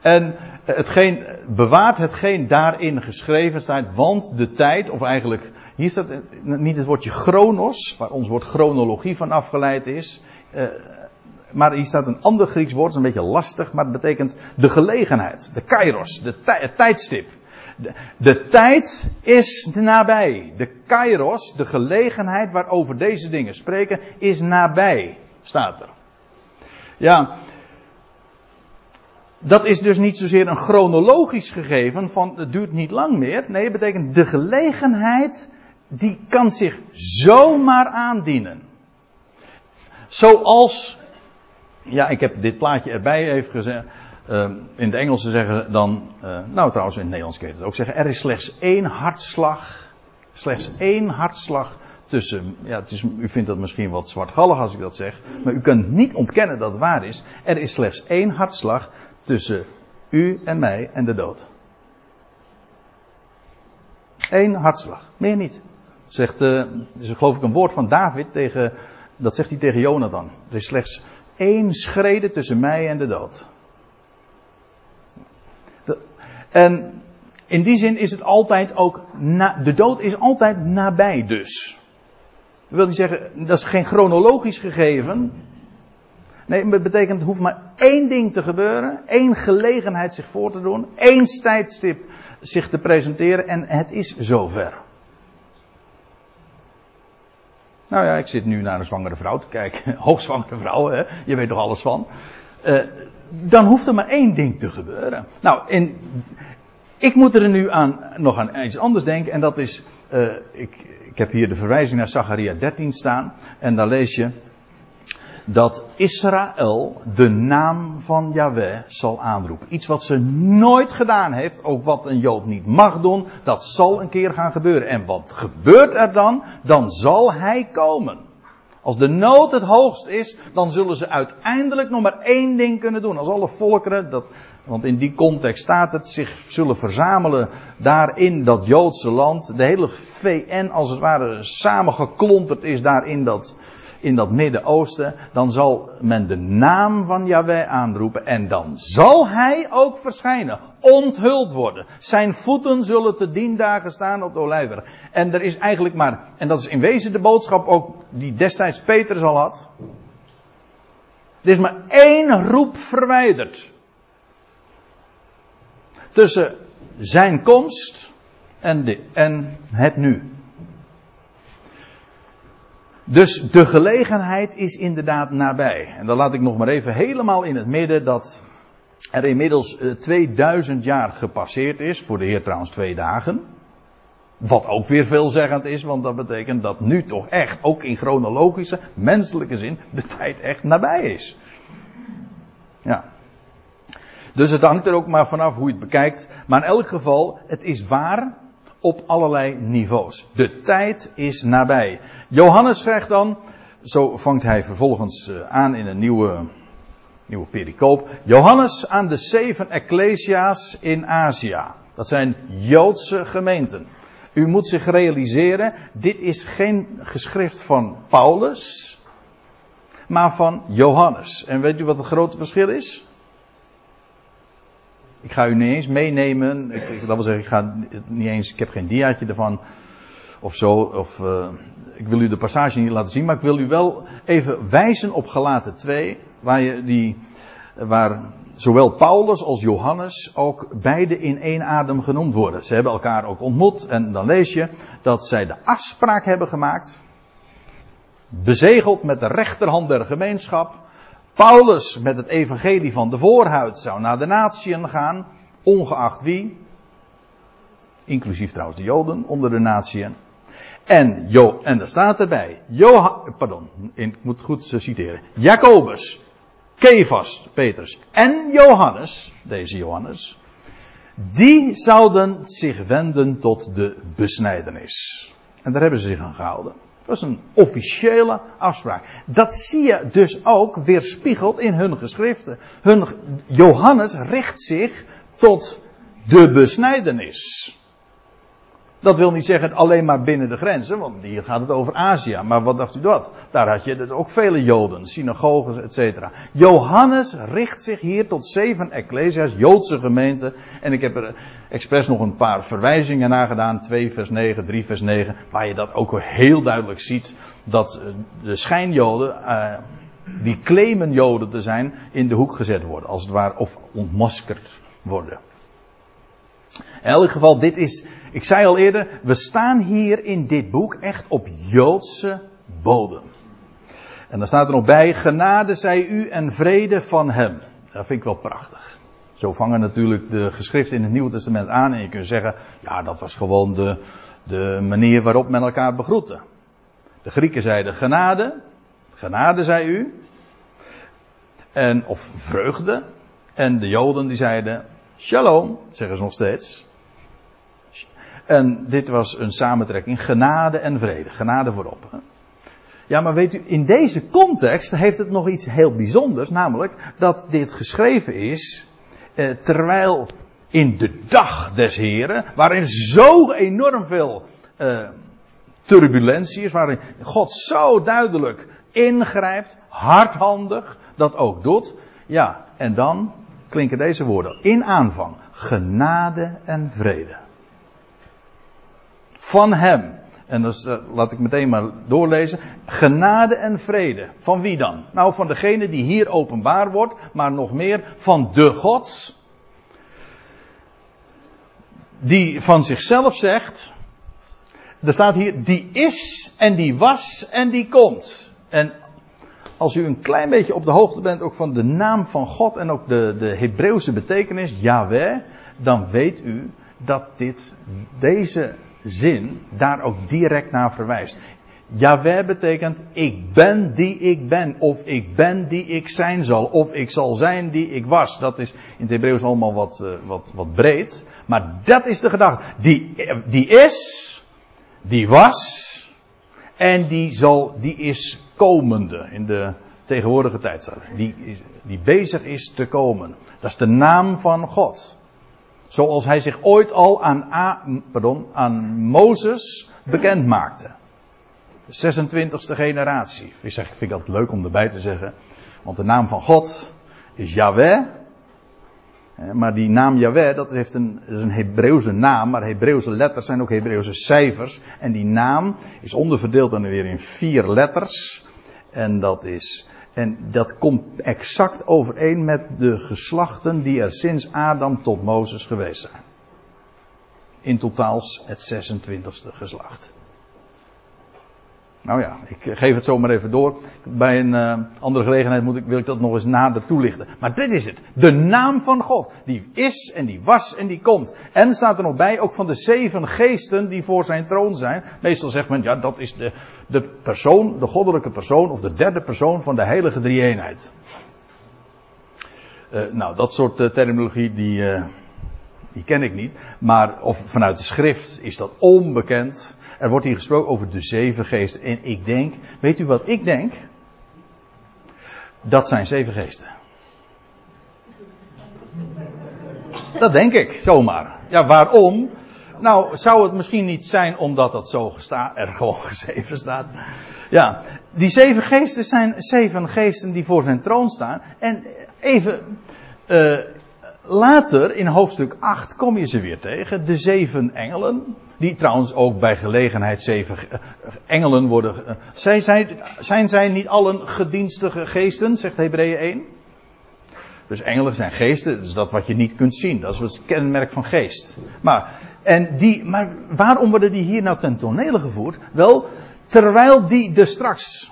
En hetgeen, bewaart hetgeen daarin geschreven staat, want de tijd, of eigenlijk, hier staat niet het woordje chronos, waar ons woord chronologie van afgeleid is. Maar hier staat een ander Grieks woord, is een beetje lastig, maar het betekent de gelegenheid, de kairos, de het tijdstip. De, de, tijd is nabij. De kairos, de gelegenheid waarover deze dingen spreken, is nabij, staat er. Ja, dat is dus niet zozeer een chronologisch gegeven van het duurt niet lang meer. Nee, het betekent de gelegenheid die kan zich zomaar aandienen. Zoals ja, ik heb dit plaatje erbij even gezegd. Uh, in het Engels zeggen dan, uh, nou trouwens in het Nederlands kun je het ook zeggen, er is slechts één hartslag, slechts één hartslag tussen, ja het is, u vindt dat misschien wat zwartgallig als ik dat zeg, maar u kunt niet ontkennen dat het waar is. Er is slechts één hartslag tussen U en mij en de dood. Eén hartslag, meer niet. Zegt, uh, is geloof ik een woord van David tegen, dat zegt hij tegen Jonathan. Er is slechts één schrede tussen mij en de dood. En in die zin is het altijd ook, na, de dood is altijd nabij dus. Dat wil niet zeggen, dat is geen chronologisch gegeven. Nee, het betekent, er hoeft maar één ding te gebeuren, één gelegenheid zich voor te doen, één tijdstip zich te presenteren en het is zover. Nou ja, ik zit nu naar een zwangere vrouw te kijken. <laughs> Hoogzwangere vrouw, hè? je weet toch alles van. Uh, dan hoeft er maar één ding te gebeuren. Nou, in, ik moet er nu aan, nog aan iets anders denken en dat is, uh, ik, ik heb hier de verwijzing naar Zacharia 13 staan en daar lees je dat Israël de naam van Yahweh zal aanroepen. Iets wat ze nooit gedaan heeft, ook wat een Jood niet mag doen, dat zal een keer gaan gebeuren. En wat gebeurt er dan? Dan zal hij komen. Als de nood het hoogst is, dan zullen ze uiteindelijk nog maar één ding kunnen doen. Als alle volkeren, dat, want in die context staat het, zich zullen verzamelen daar in dat Joodse land. De hele VN als het ware samengeklonterd is daar in dat, in dat Midden-Oosten, dan zal men de naam van Yahweh aanroepen en dan zal hij ook verschijnen, onthuld worden. Zijn voeten zullen te dien dagen staan op de olijfberg. En er is eigenlijk maar, en dat is in wezen de boodschap ook die destijds Petrus al had. Er is maar één roep verwijderd. Tussen zijn komst en, de, en het nu. Dus de gelegenheid is inderdaad nabij. En dan laat ik nog maar even helemaal in het midden dat er inmiddels 2000 eh, jaar gepasseerd is. Voor de Heer trouwens twee dagen. Wat ook weer veelzeggend is, want dat betekent dat nu toch echt, ook in chronologische, menselijke zin, de tijd echt nabij is. Ja. Dus het hangt er ook maar vanaf hoe je het bekijkt. Maar in elk geval, het is waar op allerlei niveaus. De tijd is nabij. Johannes zegt dan, zo vangt hij vervolgens eh, aan in een nieuwe, nieuwe pericoop. Johannes aan de zeven ecclesia's in Azië. Dat zijn Joodse gemeenten. U moet zich realiseren, dit is geen geschrift van Paulus, maar van Johannes. En weet u wat het grote verschil is? Ik ga u niet eens meenemen. Ik, dat wil zeggen, ik ga niet eens, ik heb geen diaatje ervan. Of zo. Of, uh, ik wil u de passage niet laten zien. Maar ik wil u wel even wijzen op gelaten 2. Waar, je die, waar zowel Paulus als Johannes ook beide in één adem genoemd worden. Ze hebben elkaar ook ontmoet. En dan lees je dat zij de afspraak hebben gemaakt. Bezegeld met de rechterhand der gemeenschap Paulus met het evangelie van de voorhuid zou naar de natieën gaan, ongeacht wie. Inclusief trouwens de Joden onder de natieën. En, jo, en daar staat erbij, Johan, pardon, ik moet goed citeren. Jacobus, Kefas, Petrus en Johannes, deze Johannes, die zouden zich wenden tot de besnijdenis. En daar hebben ze zich aan gehouden. Dat is een officiële afspraak. Dat zie je dus ook weerspiegeld in hun geschriften. Hun, Johannes richt zich tot de besnijdenis. Dat wil niet zeggen alleen maar binnen de grenzen, want hier gaat het over Azië. Maar wat dacht u dat? Daar had je dus ook vele Joden, synagoges, etc. Johannes richt zich hier tot zeven ecclesia's, Joodse gemeenten. En ik heb er expres nog een paar verwijzingen naar gedaan. 2 vers 9, 3 vers 9. Waar je dat ook heel duidelijk ziet. Dat eh, de schijnjoden, uh, die claimen Joden te zijn, in de hoek gezet worden. Als het ware, of ontmaskerd worden. In elk geval, dit is, ik zei al eerder, we staan hier in dit boek echt op Joodse bodem. En dan staat er nog bij, genade zij u en vrede van hem. Dat vind ik wel prachtig. Zo vangen natuurlijk de geschriften in het Nieuwe Testament aan en je kunt zeggen, ja dat was gewoon de, de manier waarop men elkaar begroette. De Grieken zeiden genade, genade zij u, en, of vreugde. En de Joden die zeiden shalom, zeggen ze nog steeds. En dit was een samentrekking, genade en vrede, genade voorop. Ja, maar weet u, in deze context heeft het nog iets heel bijzonders, namelijk dat dit geschreven is eh, terwijl in de dag des Heren, waarin zo enorm veel eh, turbulentie is, waarin God zo duidelijk ingrijpt, hardhandig dat ook doet. Ja, en dan klinken deze woorden in aanvang: genade en vrede. Van Hem. En dus uh, laat ik meteen maar doorlezen. Genade en vrede. Van wie dan? Nou, van degene die hier openbaar wordt, maar nog meer van de Gods. Die van zichzelf zegt. Er staat hier, die is en die was en die komt. En als u een klein beetje op de hoogte bent ook van de naam van God en ook de, de Hebreeuwse betekenis, Yahweh, dan weet u dat dit, deze zin daar ook direct naar verwijst. Yahweh betekent ik ben die ik ben, of ik ben die ik zijn zal, of ik zal zijn die ik was. Dat is in het Hebreeuws allemaal wat, uh, wat, wat breed. Maar dat is de gedachte. Die, die is, die was, en die zal, die is komende in de tegenwoordige tijd. Die, die bezig is te komen. Dat is de naam van God. Zoals hij zich ooit al aan, A, pardon, aan Mozes bekend maakte. De 26e generatie. Ik zeg, vind ik dat leuk om erbij te zeggen. Want de naam van God is Yahweh. Maar die naam Yahweh, dat, heeft een, dat is een Hebreeuwse naam, maar Hebreeuwse letters zijn ook Hebreeuwse cijfers. En die naam is onderverdeeld dan weer in vier letters. En dat is, en dat komt exact overeen met de geslachten die er sinds Adam tot Mozes geweest zijn. In totaal het 26e geslacht. Nou ja, ik geef het zomaar even door. Bij een uh, andere gelegenheid moet ik, wil ik dat nog eens nader toelichten. Maar dit is het. De naam van God. Die is en die was en die komt. En staat er nog bij ook van de zeven geesten die voor zijn troon zijn. Meestal zegt men, ja, dat is de, de persoon, de goddelijke persoon of de derde persoon van de heilige drie-eenheid. Uh, nou, dat soort uh, terminologie die, die ken ik niet. Maar of vanuit de schrift is dat onbekend. Er wordt hier gesproken over de zeven geesten. En ik denk, weet u wat ik denk? Dat zijn zeven geesten. Dat denk ik, zomaar. Ja, waarom? Nou, zou het misschien niet zijn omdat dat zo staat, er gewoon <laughs> gezeven staat. Ja, die zeven geesten zijn zeven geesten die voor zijn troon staan. En even, uh, later in hoofdstuk 8 kom je ze weer tegen. De zeven engelen. Die trouwens ook bij gelegenheid zeven engelen worden. Zijn zij, zijn zij niet allen gedienstige geesten, zegt Hebreeën 1? Dus engelen zijn geesten, is dat wat je niet kunt zien. Dat is het kenmerk van geest. Maar, en die, maar waarom worden die hier nou ten tonele gevoerd? Wel, terwijl die de straks,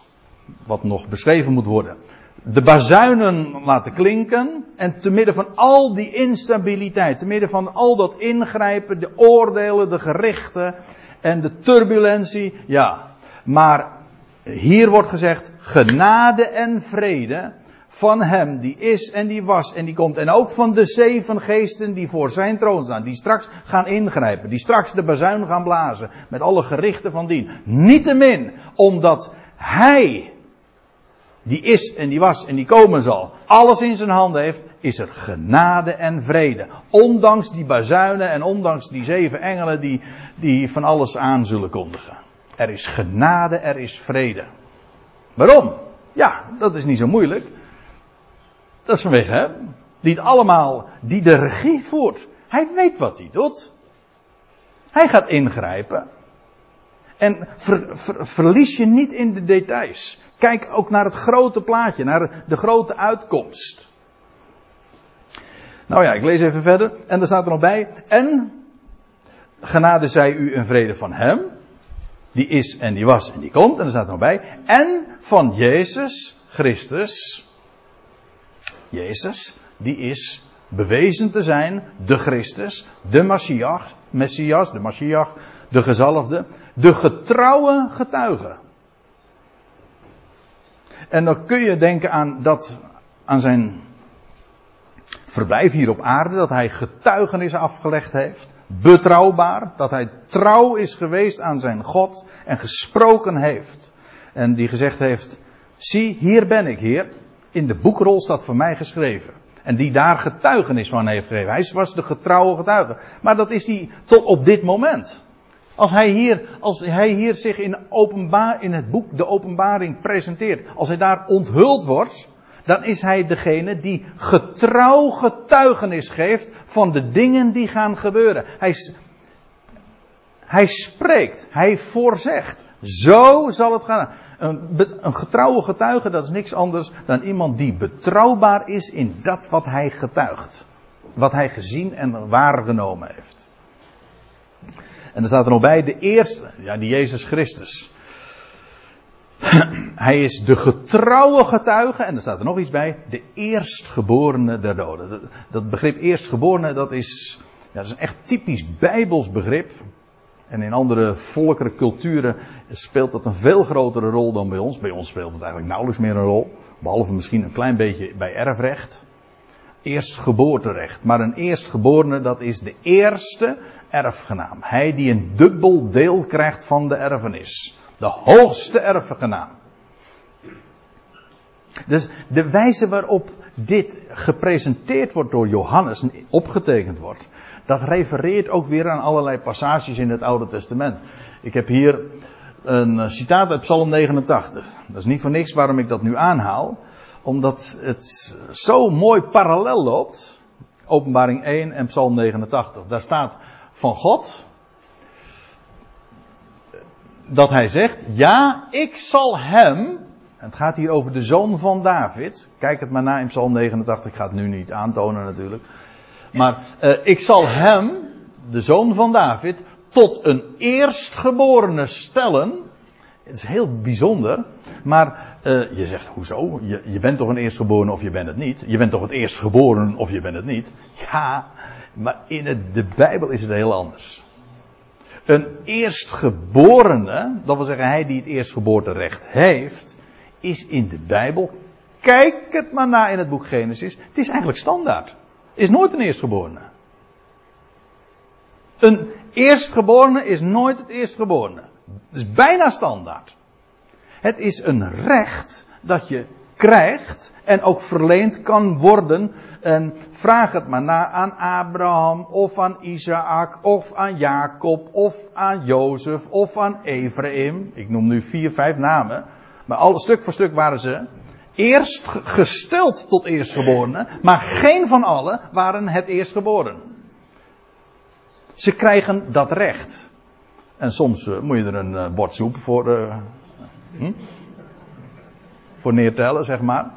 wat nog beschreven moet worden, de bazuinen laten klinken. En te midden van al die instabiliteit, te midden van al dat ingrijpen, de oordelen, de gerichten en de turbulentie. Ja, maar hier wordt gezegd genade en vrede van hem die is en die was en die komt. En ook van de zeven geesten die voor zijn troon staan. Die straks gaan ingrijpen. Die straks de bazuin gaan blazen. Met alle gerichten van dien. Niettemin omdat hij die is en die was en die komen zal, alles in zijn handen heeft, is er genade en vrede. Ondanks die bazuinen en ondanks die zeven engelen die, die van alles aan zullen kondigen. Er is genade, er is vrede. Waarom? Ja, dat is niet zo moeilijk. Dat is vanwege hem. Die het allemaal, die de regie voert. Hij weet wat hij doet. Hij gaat ingrijpen. En ver, ver, verlies je niet in de details. Kijk ook naar het grote plaatje, naar de grote uitkomst. Nou ja, ik lees even verder. En er staat er nog bij. En genade zij u een vrede van hem. Die is en die was en die komt. En er staat er nog bij. En van Jezus Christus. Jezus, die is bewezen te zijn de Christus, de Messias, Messias, de Messias, de gezalfde, de getrouwe getuige. En dan kun je denken aan dat, aan zijn verblijf hier op aarde, dat hij getuigenis afgelegd heeft, betrouwbaar, dat hij trouw is geweest aan zijn God en gesproken heeft. En die gezegd heeft, zie, hier ben ik, Heer, in de boekrol staat voor mij geschreven. En die daar getuigenis van heeft gegeven. Hij was de getrouwe getuige. Maar dat is hij tot op dit moment. Als hij hier, als hij hier zich in, openbaar, in het boek de openbaring presenteert. Als hij daar onthuld wordt. Dan is hij degene die getrouw getuigenis geeft van de dingen die gaan gebeuren. Hij, hij spreekt, hij voorzegt. Zo zal het gaan. Een, een getrouwe getuige, dat is niks anders dan iemand die betrouwbaar is in dat wat hij getuigt. Wat hij gezien en waargenomen heeft. En er staat er nog bij, de eerste, ja, die Jezus Christus. <clears throat> Hij is de getrouwe getuige, en er staat er nog iets bij, de eerstgeborene der doden. Dat, begrip eerstgeborene, dat is, ja, dat is een echt typisch bijbels begrip. En in andere volkeren, culturen speelt dat een veel grotere rol dan bij ons. Bij ons speelt het eigenlijk nauwelijks meer een rol. Behalve misschien een klein beetje bij erfrecht. Eerstgeboorterecht. Maar een eerstgeborene, dat is de eerste erfgenaam. Hij die een dubbel deel krijgt van de erfenis. De hoogste erfgenaam. Dus de wijze waarop dit gepresenteerd wordt door Johannes, opgetekend wordt, dat refereert ook weer aan allerlei passages in het Oude Testament. Ik heb hier een citaat uit Psalm 89. Dat is niet voor niks waarom ik dat nu aanhaal. Omdat het zo mooi parallel loopt. Openbaring 1 en Psalm 89. Daar staat van God. Dat hij zegt, ja, ik zal hem. Het gaat hier over de zoon van David. Kijk het maar na in Psalm 89. Ik ga het nu niet aantonen natuurlijk. Maar uh, ik zal hem, de zoon van David, tot een eerstgeborene stellen. Het is heel bijzonder. Maar uh, je zegt, hoezo? Je, je bent toch een eerstgeborene of je bent het niet? Je bent toch het eerstgeboren of je bent het niet? Ja, maar in de Bijbel is het heel anders. Een eerstgeborene, dat wil zeggen hij die het eerstgeboorterecht heeft, is in de Bijbel, kijk het maar na in het boek Genesis, het is eigenlijk standaard. Is nooit een eerstgeborene. Een eerstgeborene is nooit het eerstgeborene. Het is bijna standaard. Het is een recht dat je krijgt en ook verleend kan worden. En vraag het maar na aan Abraham of aan Isaac of aan Jacob of aan Jozef of aan Ephraim. Ik noem nu vier, vijf namen. Maar alle stuk voor stuk waren ze eerst gesteld tot eerstgeborenen, maar geen van allen waren het eerstgeboren. Ze krijgen dat recht. En soms uh, moet je er een uh, bord soep voor, uh, hm? voor neertellen, zeg maar.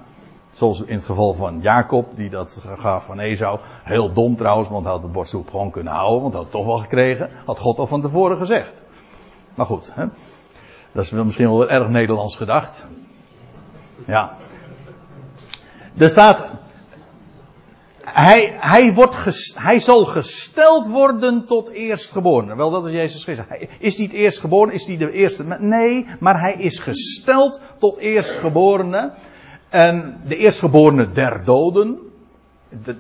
Zoals in het geval van Jacob, die dat gaf van Esau. Heel dom trouwens, want hij had het bord soep gewoon kunnen houden, want hij had het toch wel gekregen. Had God al van tevoren gezegd. Maar goed, hè? dat is misschien wel erg Nederlands gedacht. Ja. Er staat. Hij, hij, wordt gest, hij zal gesteld worden tot eerstgeborene. Wel, dat is Jezus Christus. Hij is niet eerstgeboren, is hij de eerste. Nee, maar hij is gesteld tot eerstgeborene. En de eerstgeborene der doden.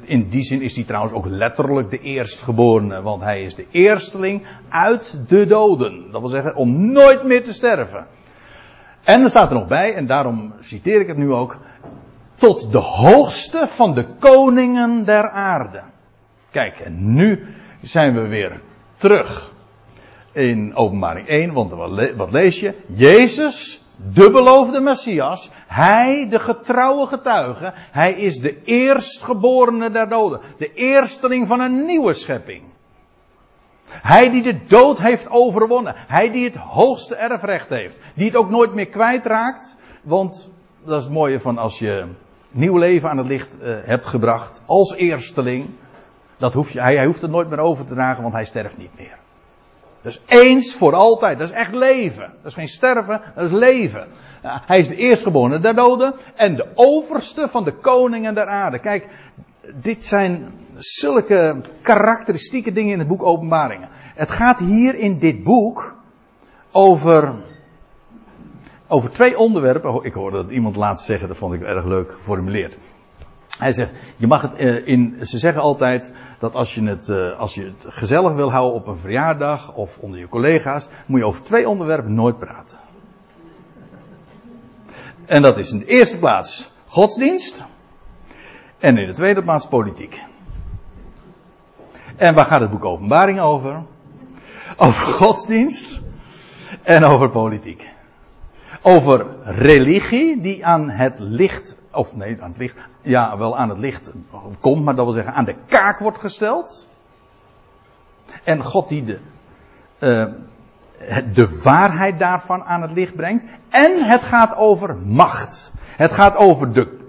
In die zin is hij trouwens ook letterlijk de eerstgeborene. Want hij is de eersteling uit de doden. Dat wil zeggen, om nooit meer te sterven. En er staat er nog bij, en daarom citeer ik het nu ook, tot de hoogste van de koningen der aarde. Kijk, en nu zijn we weer terug in openbaring 1, want wat lees je? Jezus, de beloofde Messias, hij de getrouwe getuige, hij is de eerstgeborene der doden, de eersteling van een nieuwe schepping. Hij die de dood heeft overwonnen. Hij die het hoogste erfrecht heeft. Die het ook nooit meer kwijtraakt. Want dat is het mooie van als je nieuw leven aan het licht uh, hebt gebracht. Als eersteling. Dat hoef hij hoeft het nooit meer over te dragen, want hij sterft niet meer. Dus eens voor altijd. Dat is echt leven. Dat is geen sterven, dat is leven. hij is de eerstgeborene der doden en de overste van de koningen der aarde. Kijk, dit zijn zulke karakteristieke dingen in het boek Openbaringen. Het gaat hier in dit boek over, over twee onderwerpen. Oh, ik hoorde dat iemand laatst zeggen, dat vond ik erg leuk geformuleerd. Hij zegt, je mag het eh, in, ze zeggen altijd dat als je, het, eh, als je het gezellig wil houden op een verjaardag of onder je collega's, moet je over twee onderwerpen nooit praten. En dat is in de eerste plaats godsdienst. En in de tweede plaats politiek. En waar gaat het boek Openbaring over? Over godsdienst en over politiek. Over religie die aan het licht, of nee, aan het licht, ja, wel aan het licht komt, maar dat wil zeggen aan de kaak wordt gesteld. En God die de, uh, de waarheid daarvan aan het licht brengt. En het gaat over macht. Het gaat over de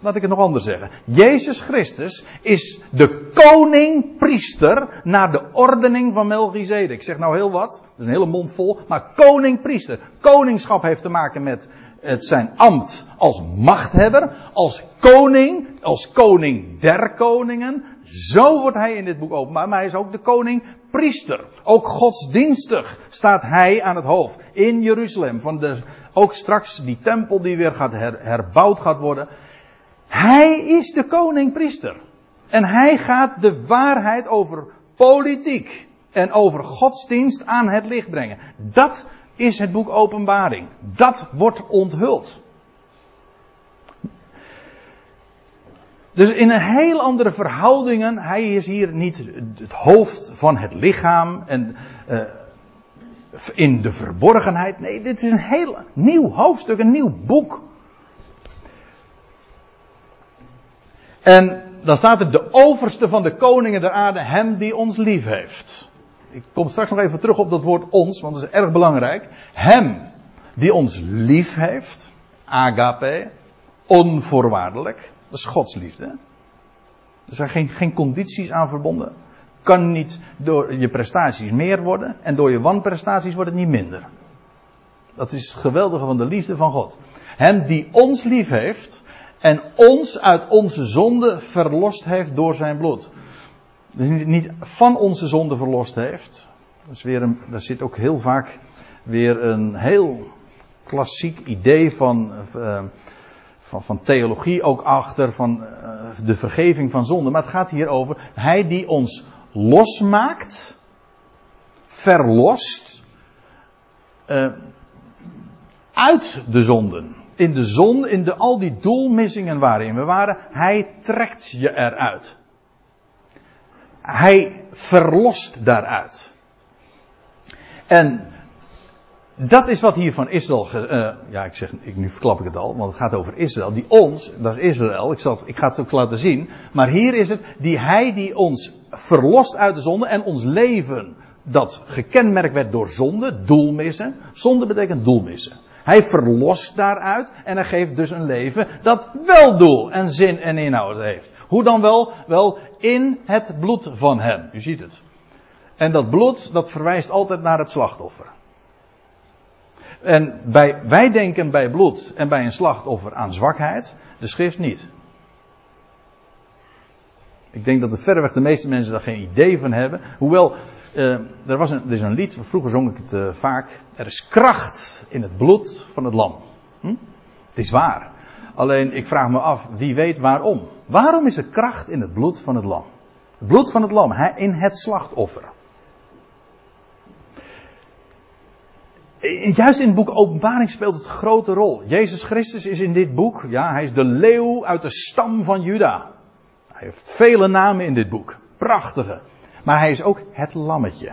laat ik het nog anders zeggen. Jezus Christus is de koning-priester naar de ordening van Melchizedek. Ik zeg nou heel wat, dat is een hele mond vol, maar koning-priester. Koningschap heeft te maken met het zijn ambt als machthebber, als koning, als koning der koningen. Zo wordt hij in dit boek openbaar, maar hij is ook de koning-priester. Ook godsdienstig staat hij aan het hoofd in Jeruzalem. Van de, ook straks die tempel die weer gaat herbouwd gaat worden. Hij is de koning-priester. En hij gaat de waarheid over politiek en over godsdienst aan het licht brengen. Dat is het boek Openbaring. Dat wordt onthuld. Dus in een heel andere verhoudingen. Hij is hier niet het hoofd van het lichaam en uh, in de verborgenheid. Nee, dit is een heel nieuw hoofdstuk, een nieuw boek. En dan staat er de overste van de koningen der aarde, hem die ons lief heeft. Ik kom straks nog even terug op dat woord ons, want dat is erg belangrijk. Hem die ons lief heeft, agape, onvoorwaardelijk. Dat is Gods liefde. Er zijn geen, geen condities aan verbonden. Kan niet door je prestaties meer worden en door je wanprestaties wordt het niet minder. Dat is het geweldige van de liefde van God. Hem die ons lief heeft en ons uit onze zonde verlost heeft door zijn bloed. Dus niet van onze zonde verlost heeft. Dat is weer een, daar zit ook heel vaak weer een heel klassiek idee van, uh, van, van, theologie ook achter, van uh, de vergeving van zonde. Maar het gaat hier over hij die ons losmaakt, verlost, uh, uit de zonden. In de zon, in de, al die doelmissingen waarin we waren, hij trekt je eruit. Hij verlost daaruit. En dat is wat hier van Israël. Uh, ja, ik zeg, ik, nu verklap ik het al, want het gaat over Israël. Die ons, dat is Israël. Ik, zal ik ga het ook laten zien. Maar hier is het, die hij die ons verlost uit de zonde en ons leven, dat gekenmerkt werd door zonde, doelmissen. Zonde betekent doelmissen. Hij verlost daaruit en hij geeft dus een leven dat wel doel en zin en inhoud heeft. Hoe dan wel? Wel in het bloed van hem. U ziet het. En dat bloed, dat verwijst altijd naar het slachtoffer. En bij, wij denken bij bloed en bij een slachtoffer aan zwakheid, de schrift niet. Ik denk dat de verreweg de meeste mensen daar geen idee van hebben. Hoewel, uh, er, was een, er is een lied, vroeger zong ik het uh, vaak. Er is kracht in het bloed van het lam. Hm? Het is waar. Alleen ik vraag me af, wie weet waarom? Waarom is er kracht in het bloed van het lam? Het bloed van het lam, in het slachtoffer. Juist in het boek Openbaring speelt het een grote rol. Jezus Christus is in dit boek, ja, hij is de leeuw uit de stam van Juda. Hij heeft vele namen in dit boek. Prachtige. Maar hij is ook het lammetje.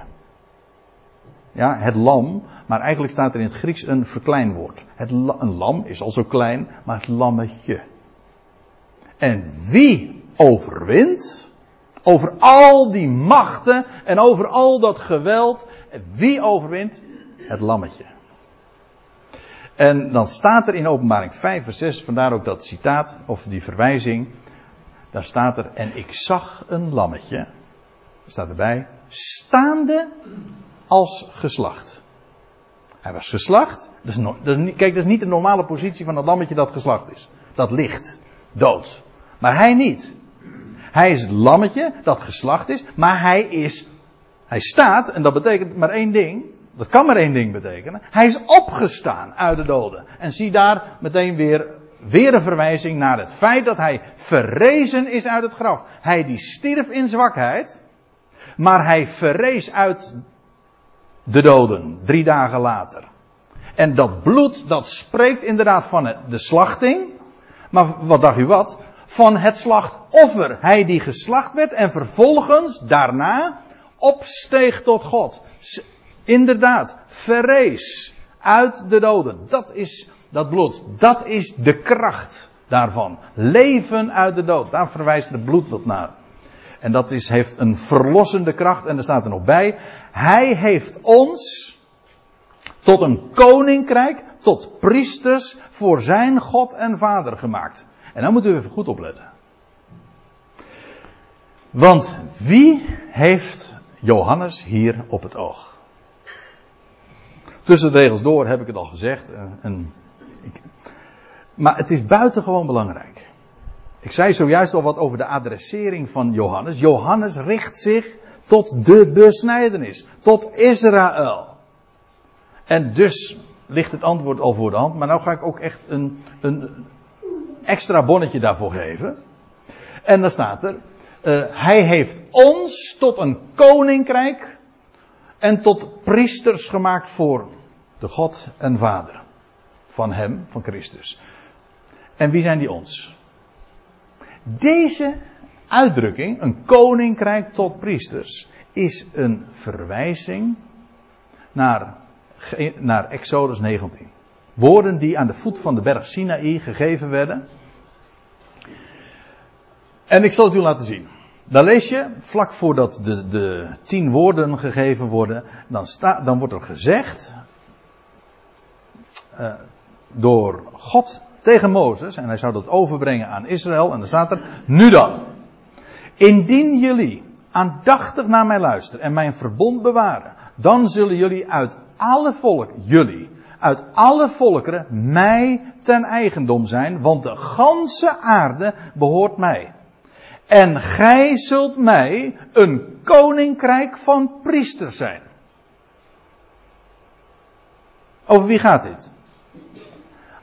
Ja, het lam, maar eigenlijk staat er in het Grieks een verkleinwoord. Het, een lam is al zo klein, maar het lammetje. En wie overwint over al die machten en over al dat geweld, wie overwint? Het lammetje. En dan staat er in openbaring 5 vers 6, vandaar ook dat citaat, of die verwijzing. Daar staat er, en ik zag een lammetje, staat erbij, staande als geslacht. Hij was geslacht. Dat is kijk, dat is niet de normale positie van het lammetje dat geslacht is. Dat ligt, dood. Maar hij niet. Hij is het lammetje dat geslacht is, maar hij is, hij staat, en dat betekent maar één ding, dat kan maar één ding betekenen. Hij is opgestaan uit de doden. En zie daar meteen weer, weer een verwijzing naar het feit dat hij verrezen is uit het graf. Hij die stierf in zwakheid, maar hij verrees uit de doden, drie dagen later. En dat bloed, dat spreekt inderdaad van de slachting. Maar wat dacht u wat? van het slachtoffer. Hij die geslacht werd en vervolgens daarna opsteeg tot God. Inderdaad, verrees uit de doden. Dat is dat bloed. Dat is de kracht daarvan. Leven uit de dood. Daar verwijst het bloed naar. En dat is, heeft een verlossende kracht. En er staat er nog bij. Hij heeft ons tot een koninkrijk, tot priesters voor zijn God en Vader gemaakt. En dan moeten we even goed opletten. Want wie heeft Johannes hier op het oog? Tussen de regels door heb ik het al gezegd. En, ik, maar het is buitengewoon belangrijk. Ik zei zojuist al wat over de adressering van Johannes. Johannes richt zich tot de besnijdenis, tot Israël. En dus ligt het antwoord al voor de hand, maar nou ga ik ook echt een, een extra bonnetje daarvoor geven. En dan staat er, uh, hij heeft ons tot een koninkrijk en tot priesters gemaakt voor de God en Vader. Van hem, van Christus. En wie zijn die ons? Deze uitdrukking, een koninkrijk tot priesters, is een verwijzing naar, naar Exodus 19. Woorden die aan de voet van de berg Sinaï gegeven werden. En ik zal het u laten zien. Dan lees je, vlak voordat de, de tien woorden gegeven worden, dan, sta, dan wordt er gezegd, uh, door God tegen Mozes, en hij zou dat overbrengen aan Israël, en dan staat er, nu dan, indien jullie aandachtig naar mij luisteren en mijn verbond bewaren, dan zullen jullie uit alle volken, jullie, uit alle volkeren mij ten eigendom zijn, want de ganse aarde behoort mij. En gij zult mij een koninkrijk van priesters zijn. Over wie gaat dit?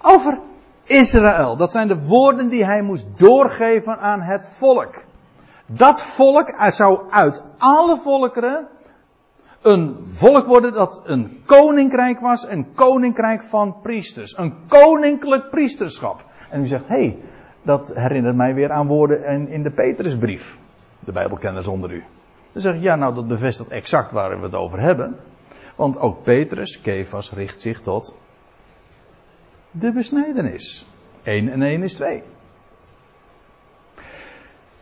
Over Israël. Dat zijn de woorden die hij moest doorgeven aan het volk. Dat volk zou uit alle volkeren een volk worden dat een koninkrijk was, een koninkrijk van priesters, een koninklijk priesterschap. En u zegt, hé, hey, dat herinnert mij weer aan woorden in de Petrusbrief. De Bijbelkenners onder u. Dan zeg ja, nou dat bevestigt exact waar we het over hebben. Want ook Petrus, Kefas, richt zich tot de besnijdenis. 1 en 1 is 2.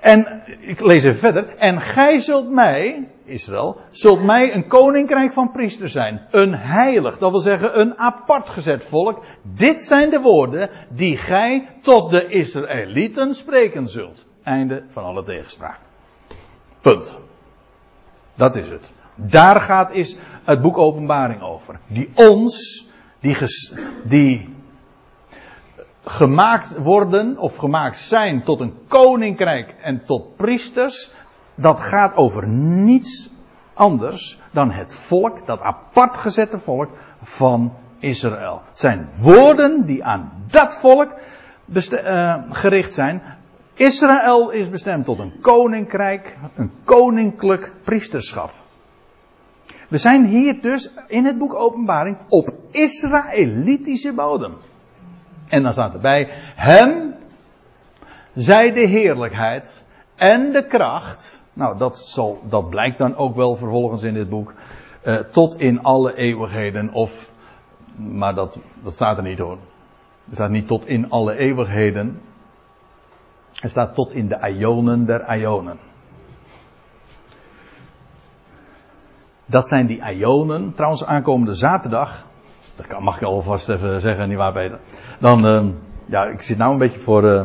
En ik lees even verder. En gij zult mij, Israël, zult mij een koninkrijk van priesters zijn. Een heilig, dat wil zeggen een apart gezet volk. Dit zijn de woorden die gij tot de Israëlieten spreken zult. Einde van alle tegenspraak. Punt. Dat is het. Daar gaat is het boek Openbaring over. Die ons, die, ges, die gemaakt worden of gemaakt zijn tot een koninkrijk en tot priesters, dat gaat over niets anders dan het volk, dat apart gezette volk van Israël. Het zijn woorden die aan dat volk uh, gericht zijn. Israël is bestemd tot een koninkrijk, een koninklijk priesterschap. We zijn hier dus in het boek Openbaring op Israëlitische bodem. En dan staat erbij, hem zij de heerlijkheid en de kracht. Nou, dat, zal, dat blijkt dan ook wel vervolgens in dit boek. Uh, tot in alle eeuwigheden. Of, maar dat, dat staat er niet hoor. Er staat niet tot in alle eeuwigheden. Er staat tot in de ionen der ionen. Dat zijn die ionen. Trouwens, aankomende zaterdag dat mag ik alvast even zeggen, niet waar Peter. Dan, uh, ja, ik zit nou een beetje voor uh,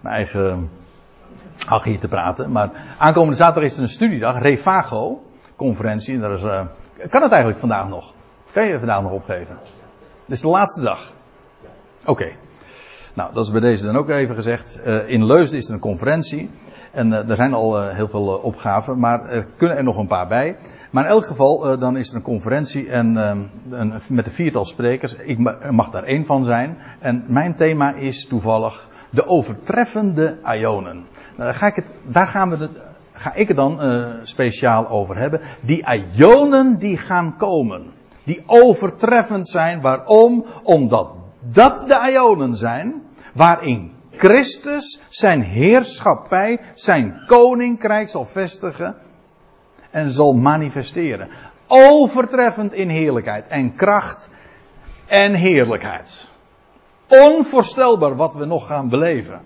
mijn eigen hier te praten. Maar aankomende zaterdag is er een studiedag, Refago, conferentie. En is, uh, kan het eigenlijk vandaag nog? Kan je vandaag nog opgeven? Dit is de laatste dag. Oké. Nou, dat is bij deze dan ook even gezegd. Uh, in Leusden is er een conferentie. En uh, er zijn al uh, heel veel opgaven, maar er kunnen er nog een paar bij. Maar in elk geval, dan is er een conferentie en, met een viertal sprekers. Ik mag daar één van zijn. En mijn thema is toevallig de overtreffende ionen. Nou, daar, ga ik het, daar gaan we het, ga ik het dan speciaal over hebben. Die ionen die gaan komen. Die overtreffend zijn. Waarom? Omdat dat de ionen zijn waarin Christus zijn heerschappij, zijn koninkrijk zal vestigen en zal manifesteren. Overtreffend in heerlijkheid en kracht en heerlijkheid. Onvoorstelbaar wat we nog gaan beleven.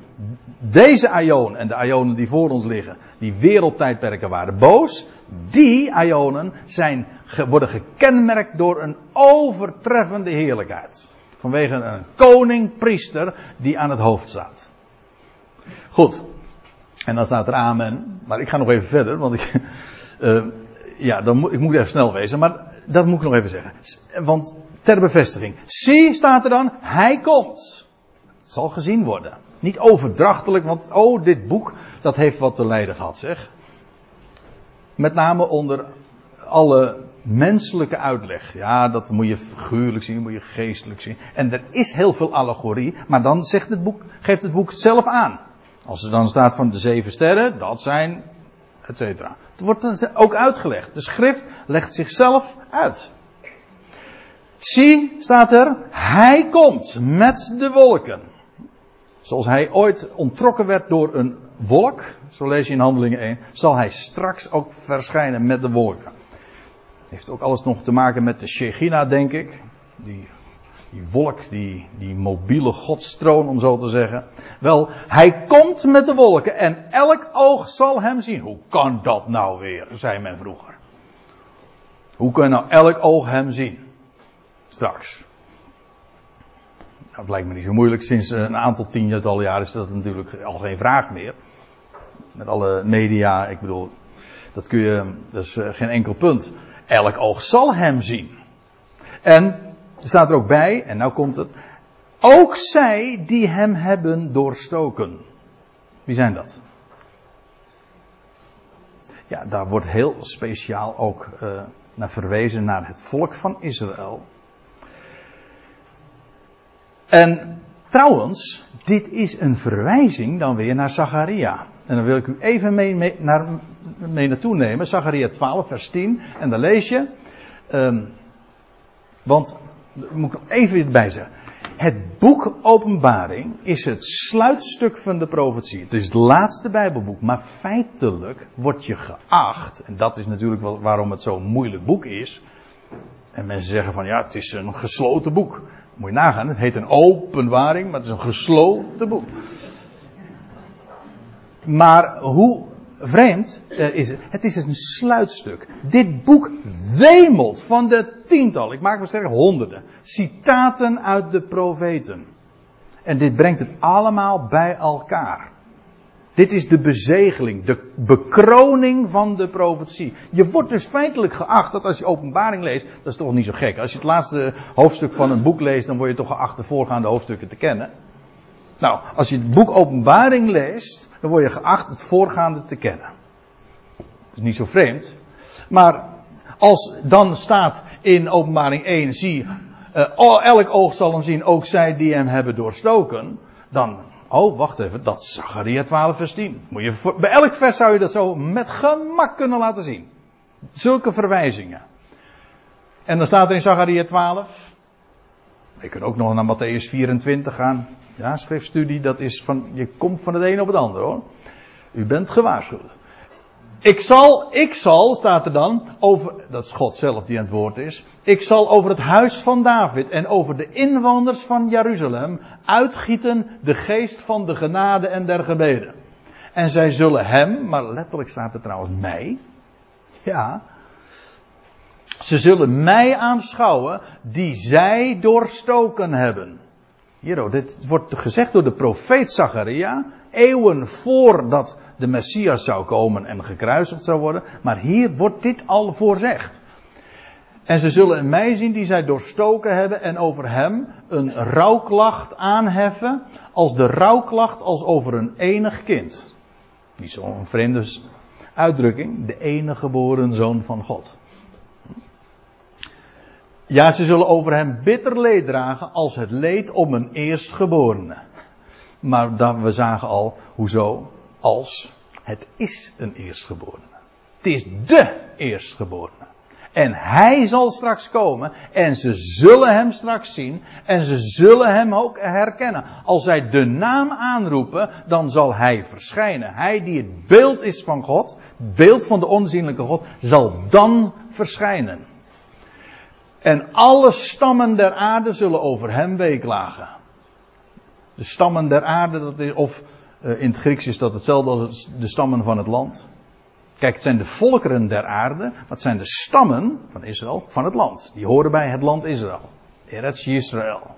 Deze Ionen en de Ionen die voor ons liggen, die wereldtijdperken waren boos, die Ionen zijn, worden gekenmerkt door een overtreffende heerlijkheid. Vanwege een koning-priester die aan het hoofd staat. Goed. En dan staat er amen. Maar ik ga nog even verder, want ik, uh, <laughs> ja, dan moet, ik moet even snel wezen. Maar dat moet ik nog even zeggen. Want ter bevestiging. Zie staat er dan, hij komt. Het zal gezien worden. Niet overdrachtelijk, want oh, dit boek, dat heeft wat te lijden gehad, zeg. Met name onder alle menselijke uitleg. Ja, dat moet je figuurlijk zien, moet je geestelijk zien. En er is heel veel allegorie, maar dan zegt het boek, geeft het boek zelf aan. Als er dan staat van de zeven sterren, dat zijn, et cetera. Het wordt dan ook uitgelegd. De schrift legt zichzelf uit. Zie, staat er, hij komt met de wolken. Zoals hij ooit ontrokken werd door een wolk, zo lees je in Handelingen 1, zal hij straks ook verschijnen met de wolken. Heeft ook alles nog te maken met de Shechina, denk ik. Die, die wolk, die, die mobiele godstroon, om zo te zeggen. Wel, hij komt met de wolken en elk oog zal hem zien. Hoe kan dat nou weer, zei men vroeger. Hoe kan nou elk oog hem zien? Straks. Dat lijkt me niet zo moeilijk. Sinds een aantal tientallen jaar is dat natuurlijk al geen vraag meer. Met alle media, ik bedoel, dat kun je, dat is eh, geen enkel punt. Elk oog zal hem zien. En er staat er ook bij, en nou komt het. Ook zij die hem hebben doorstoken. Wie zijn dat? Ja, daar wordt heel speciaal ook uh, naar verwezen naar het volk van Israël. En trouwens, dit is een verwijzing dan weer naar Zacharia. En dan wil ik u even mee, naar, mee naartoe nemen. Zacharia 12, vers 10. En dan lees je. Um, want, moet ik nog even bij zeggen. Het boek Openbaring is het sluitstuk van de profetie. Het is het laatste Bijbelboek. Maar feitelijk wordt je geacht. En dat is natuurlijk waarom het zo'n moeilijk boek is. En mensen zeggen van ja, het is een gesloten boek. Moet je nagaan, het heet een openbaring, maar het is een gesloten boek. Maar hoe vreemd uh, is het? Het is een sluitstuk. Dit boek wemelt van de tientallen, ik maak me sterk honderden, citaten uit de profeten. En dit brengt het allemaal bij elkaar. Dit is de bezegeling, de bekroning van de profetie. Je wordt dus feitelijk geacht dat als je openbaring leest, dat is toch niet zo gek. Als je het laatste hoofdstuk van een boek leest, dan word je toch geacht de voorgaande hoofdstukken te kennen. Nou, als je het boek openbaring leest, dan word je geacht het voorgaande te kennen. Dat is niet zo vreemd. Maar als dan staat in openbaring 1, zie, uh, elk oog zal hem zien, ook zij die hem hebben doorstoken, dan Oh, wacht even, dat is Zachariah 12 vers 10. Moet je, bij elk vers zou je dat zo met gemak kunnen laten zien. Zulke verwijzingen. En dan staat er in Zachariah 12. Je kunt ook nog naar Matthäus 24 gaan. Ja, schriftstudie, dat is van, je komt van het een op het ander hoor. U bent gewaarschuwd. Ik zal, ik zal, staat er dan, over, dat is God zelf die aan het woord is. Ik zal over het huis van David en over de inwoners van Jeruzalem uitgieten de geest van de genade en der gebeden. En zij zullen hem, maar letterlijk staat er trouwens mij. Ja. Ze zullen mij aanschouwen die zij doorstoken hebben. Dit wordt gezegd door de profeet Zacharia, eeuwen voordat de Messias zou komen en gekruisigd zou worden. Maar hier wordt dit al voorzegd. En ze zullen in mij zien die zij doorstoken hebben en over hem een rouwklacht aanheffen als de rouwklacht als over een enig kind. Niet zo'n vreemde uitdrukking, de enige geboren zoon van God. Ja, ze zullen over hem bitter leed dragen als het leed om een eerstgeborene. Maar dan, we zagen al, hoezo? Als het is een eerstgeborene. Het is de eerstgeborene. En hij zal straks komen en ze zullen hem straks zien en ze zullen hem ook herkennen. Als zij de naam aanroepen, dan zal hij verschijnen. Hij die het beeld is van God, beeld van de onzienlijke God, zal dan verschijnen. En alle stammen der aarde zullen over hem weeklagen. De stammen der aarde, dat is, of uh, in het Grieks is dat hetzelfde als de stammen van het land. Kijk, het zijn de volkeren der aarde, dat zijn de stammen van Israël van het land. Die horen bij het land Israël. Eretz Israël.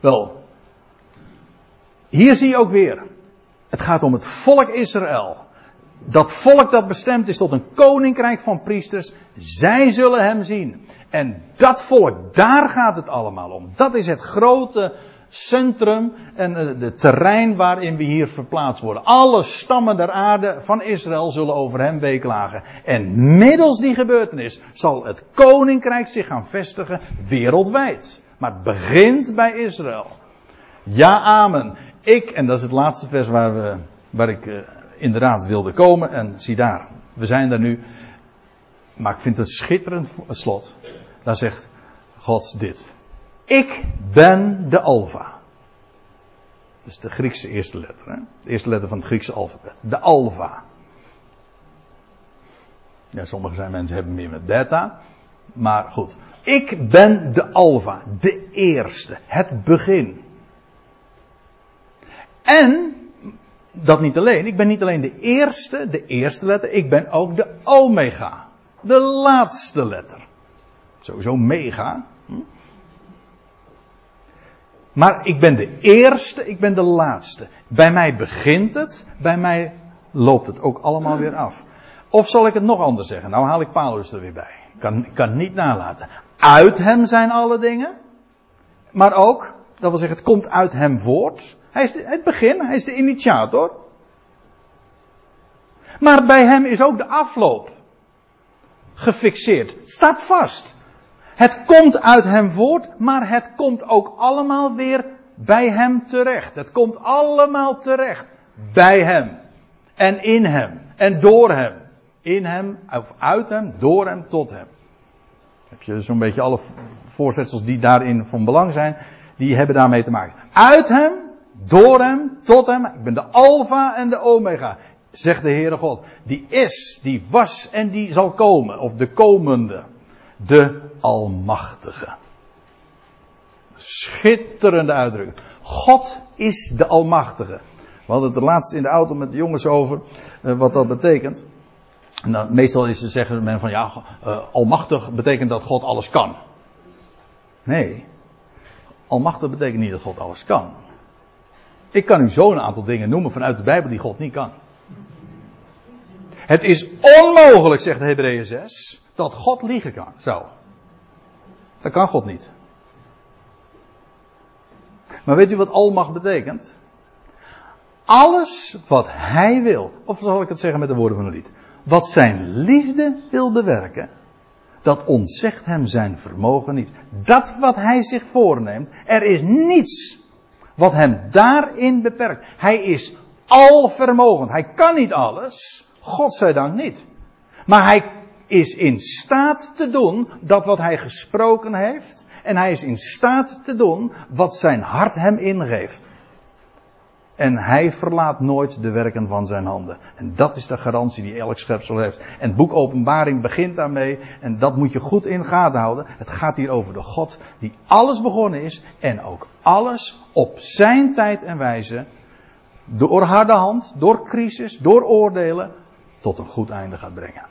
Wel, hier zie je ook weer. Het gaat om het volk Israël. Dat volk dat bestemd is tot een koninkrijk van priesters. Zij zullen hem zien. En dat volk, daar gaat het allemaal om. Dat is het grote centrum en het terrein waarin we hier verplaatst worden. Alle stammen der aarde van Israël zullen over hem weeklagen. En middels die gebeurtenis zal het koninkrijk zich gaan vestigen wereldwijd. Maar het begint bij Israël. Ja, amen. Ik, en dat is het laatste vers waar, we, waar ik uh, inderdaad wilde komen. En zie daar, we zijn daar nu. Maar ik vind het een schitterend slot. Daar zegt God dit. Ik ben de Alfa. Dat is de Griekse eerste letter. Hè? De eerste letter van het Griekse alfabet. De Alfa. Ja, sommige zijn mensen hebben meer met beta. Maar goed. Ik ben de Alfa. De eerste. Het begin. En, dat niet alleen. Ik ben niet alleen de eerste, de eerste letter. Ik ben ook de Omega. De laatste letter. Sowieso mega. Maar ik ben de eerste, ik ben de laatste. Bij mij begint het, bij mij loopt het ook allemaal weer af. Of zal ik het nog anders zeggen? Nou haal ik Paulus er weer bij. Ik kan, kan niet nalaten. Uit hem zijn alle dingen. Maar ook, dat wil zeggen, het komt uit hem voort. Hij is het begin, hij is de initiator. Maar bij hem is ook de afloop gefixeerd. Staat vast. Het komt uit hem voort, maar het komt ook allemaal weer bij hem terecht. Het komt allemaal terecht bij hem. En in hem. En door hem. In hem, of uit hem, door hem, tot hem. Heb je zo'n beetje alle voorzetsels die daarin van belang zijn, die hebben daarmee te maken. Uit hem, door hem, tot hem. Ik ben de Alpha en de Omega, zegt de Heere God. Die is, die was en die zal komen, of de komende. De Almachtige. Schitterende uitdrukking. God is de Almachtige. We hadden het er laatst in de auto met de jongens over uh, wat dat betekent. Nou, meestal is, zeggen men van ja, uh, almachtig betekent dat God alles kan. Nee, almachtig betekent niet dat God alles kan. Ik kan u zo een aantal dingen noemen vanuit de Bijbel die God niet kan. Het is onmogelijk, zegt Hebreeën 6, dat God liegen kan, zou. Dat kan God niet. Maar weet u wat almacht betekent? Alles wat hij wil, of zal ik het zeggen met de woorden van een lied, wat zijn liefde wil bewerken, dat ontzegt hem zijn vermogen niet. Dat wat hij zich voorneemt, er is niets wat hem daarin beperkt. Hij is alvermogend. Hij kan niet alles, God zij dank niet. Maar hij is in staat te doen dat wat hij gesproken heeft. En hij is in staat te doen wat zijn hart hem ingeeft. En hij verlaat nooit de werken van zijn handen. En dat is de garantie die elk schepsel heeft. En het boek Openbaring begint daarmee. En dat moet je goed in gaten houden. Het gaat hier over de God die alles begonnen is. En ook alles op zijn tijd en wijze. Door harde hand, door crisis, door oordelen. Tot een goed einde gaat brengen.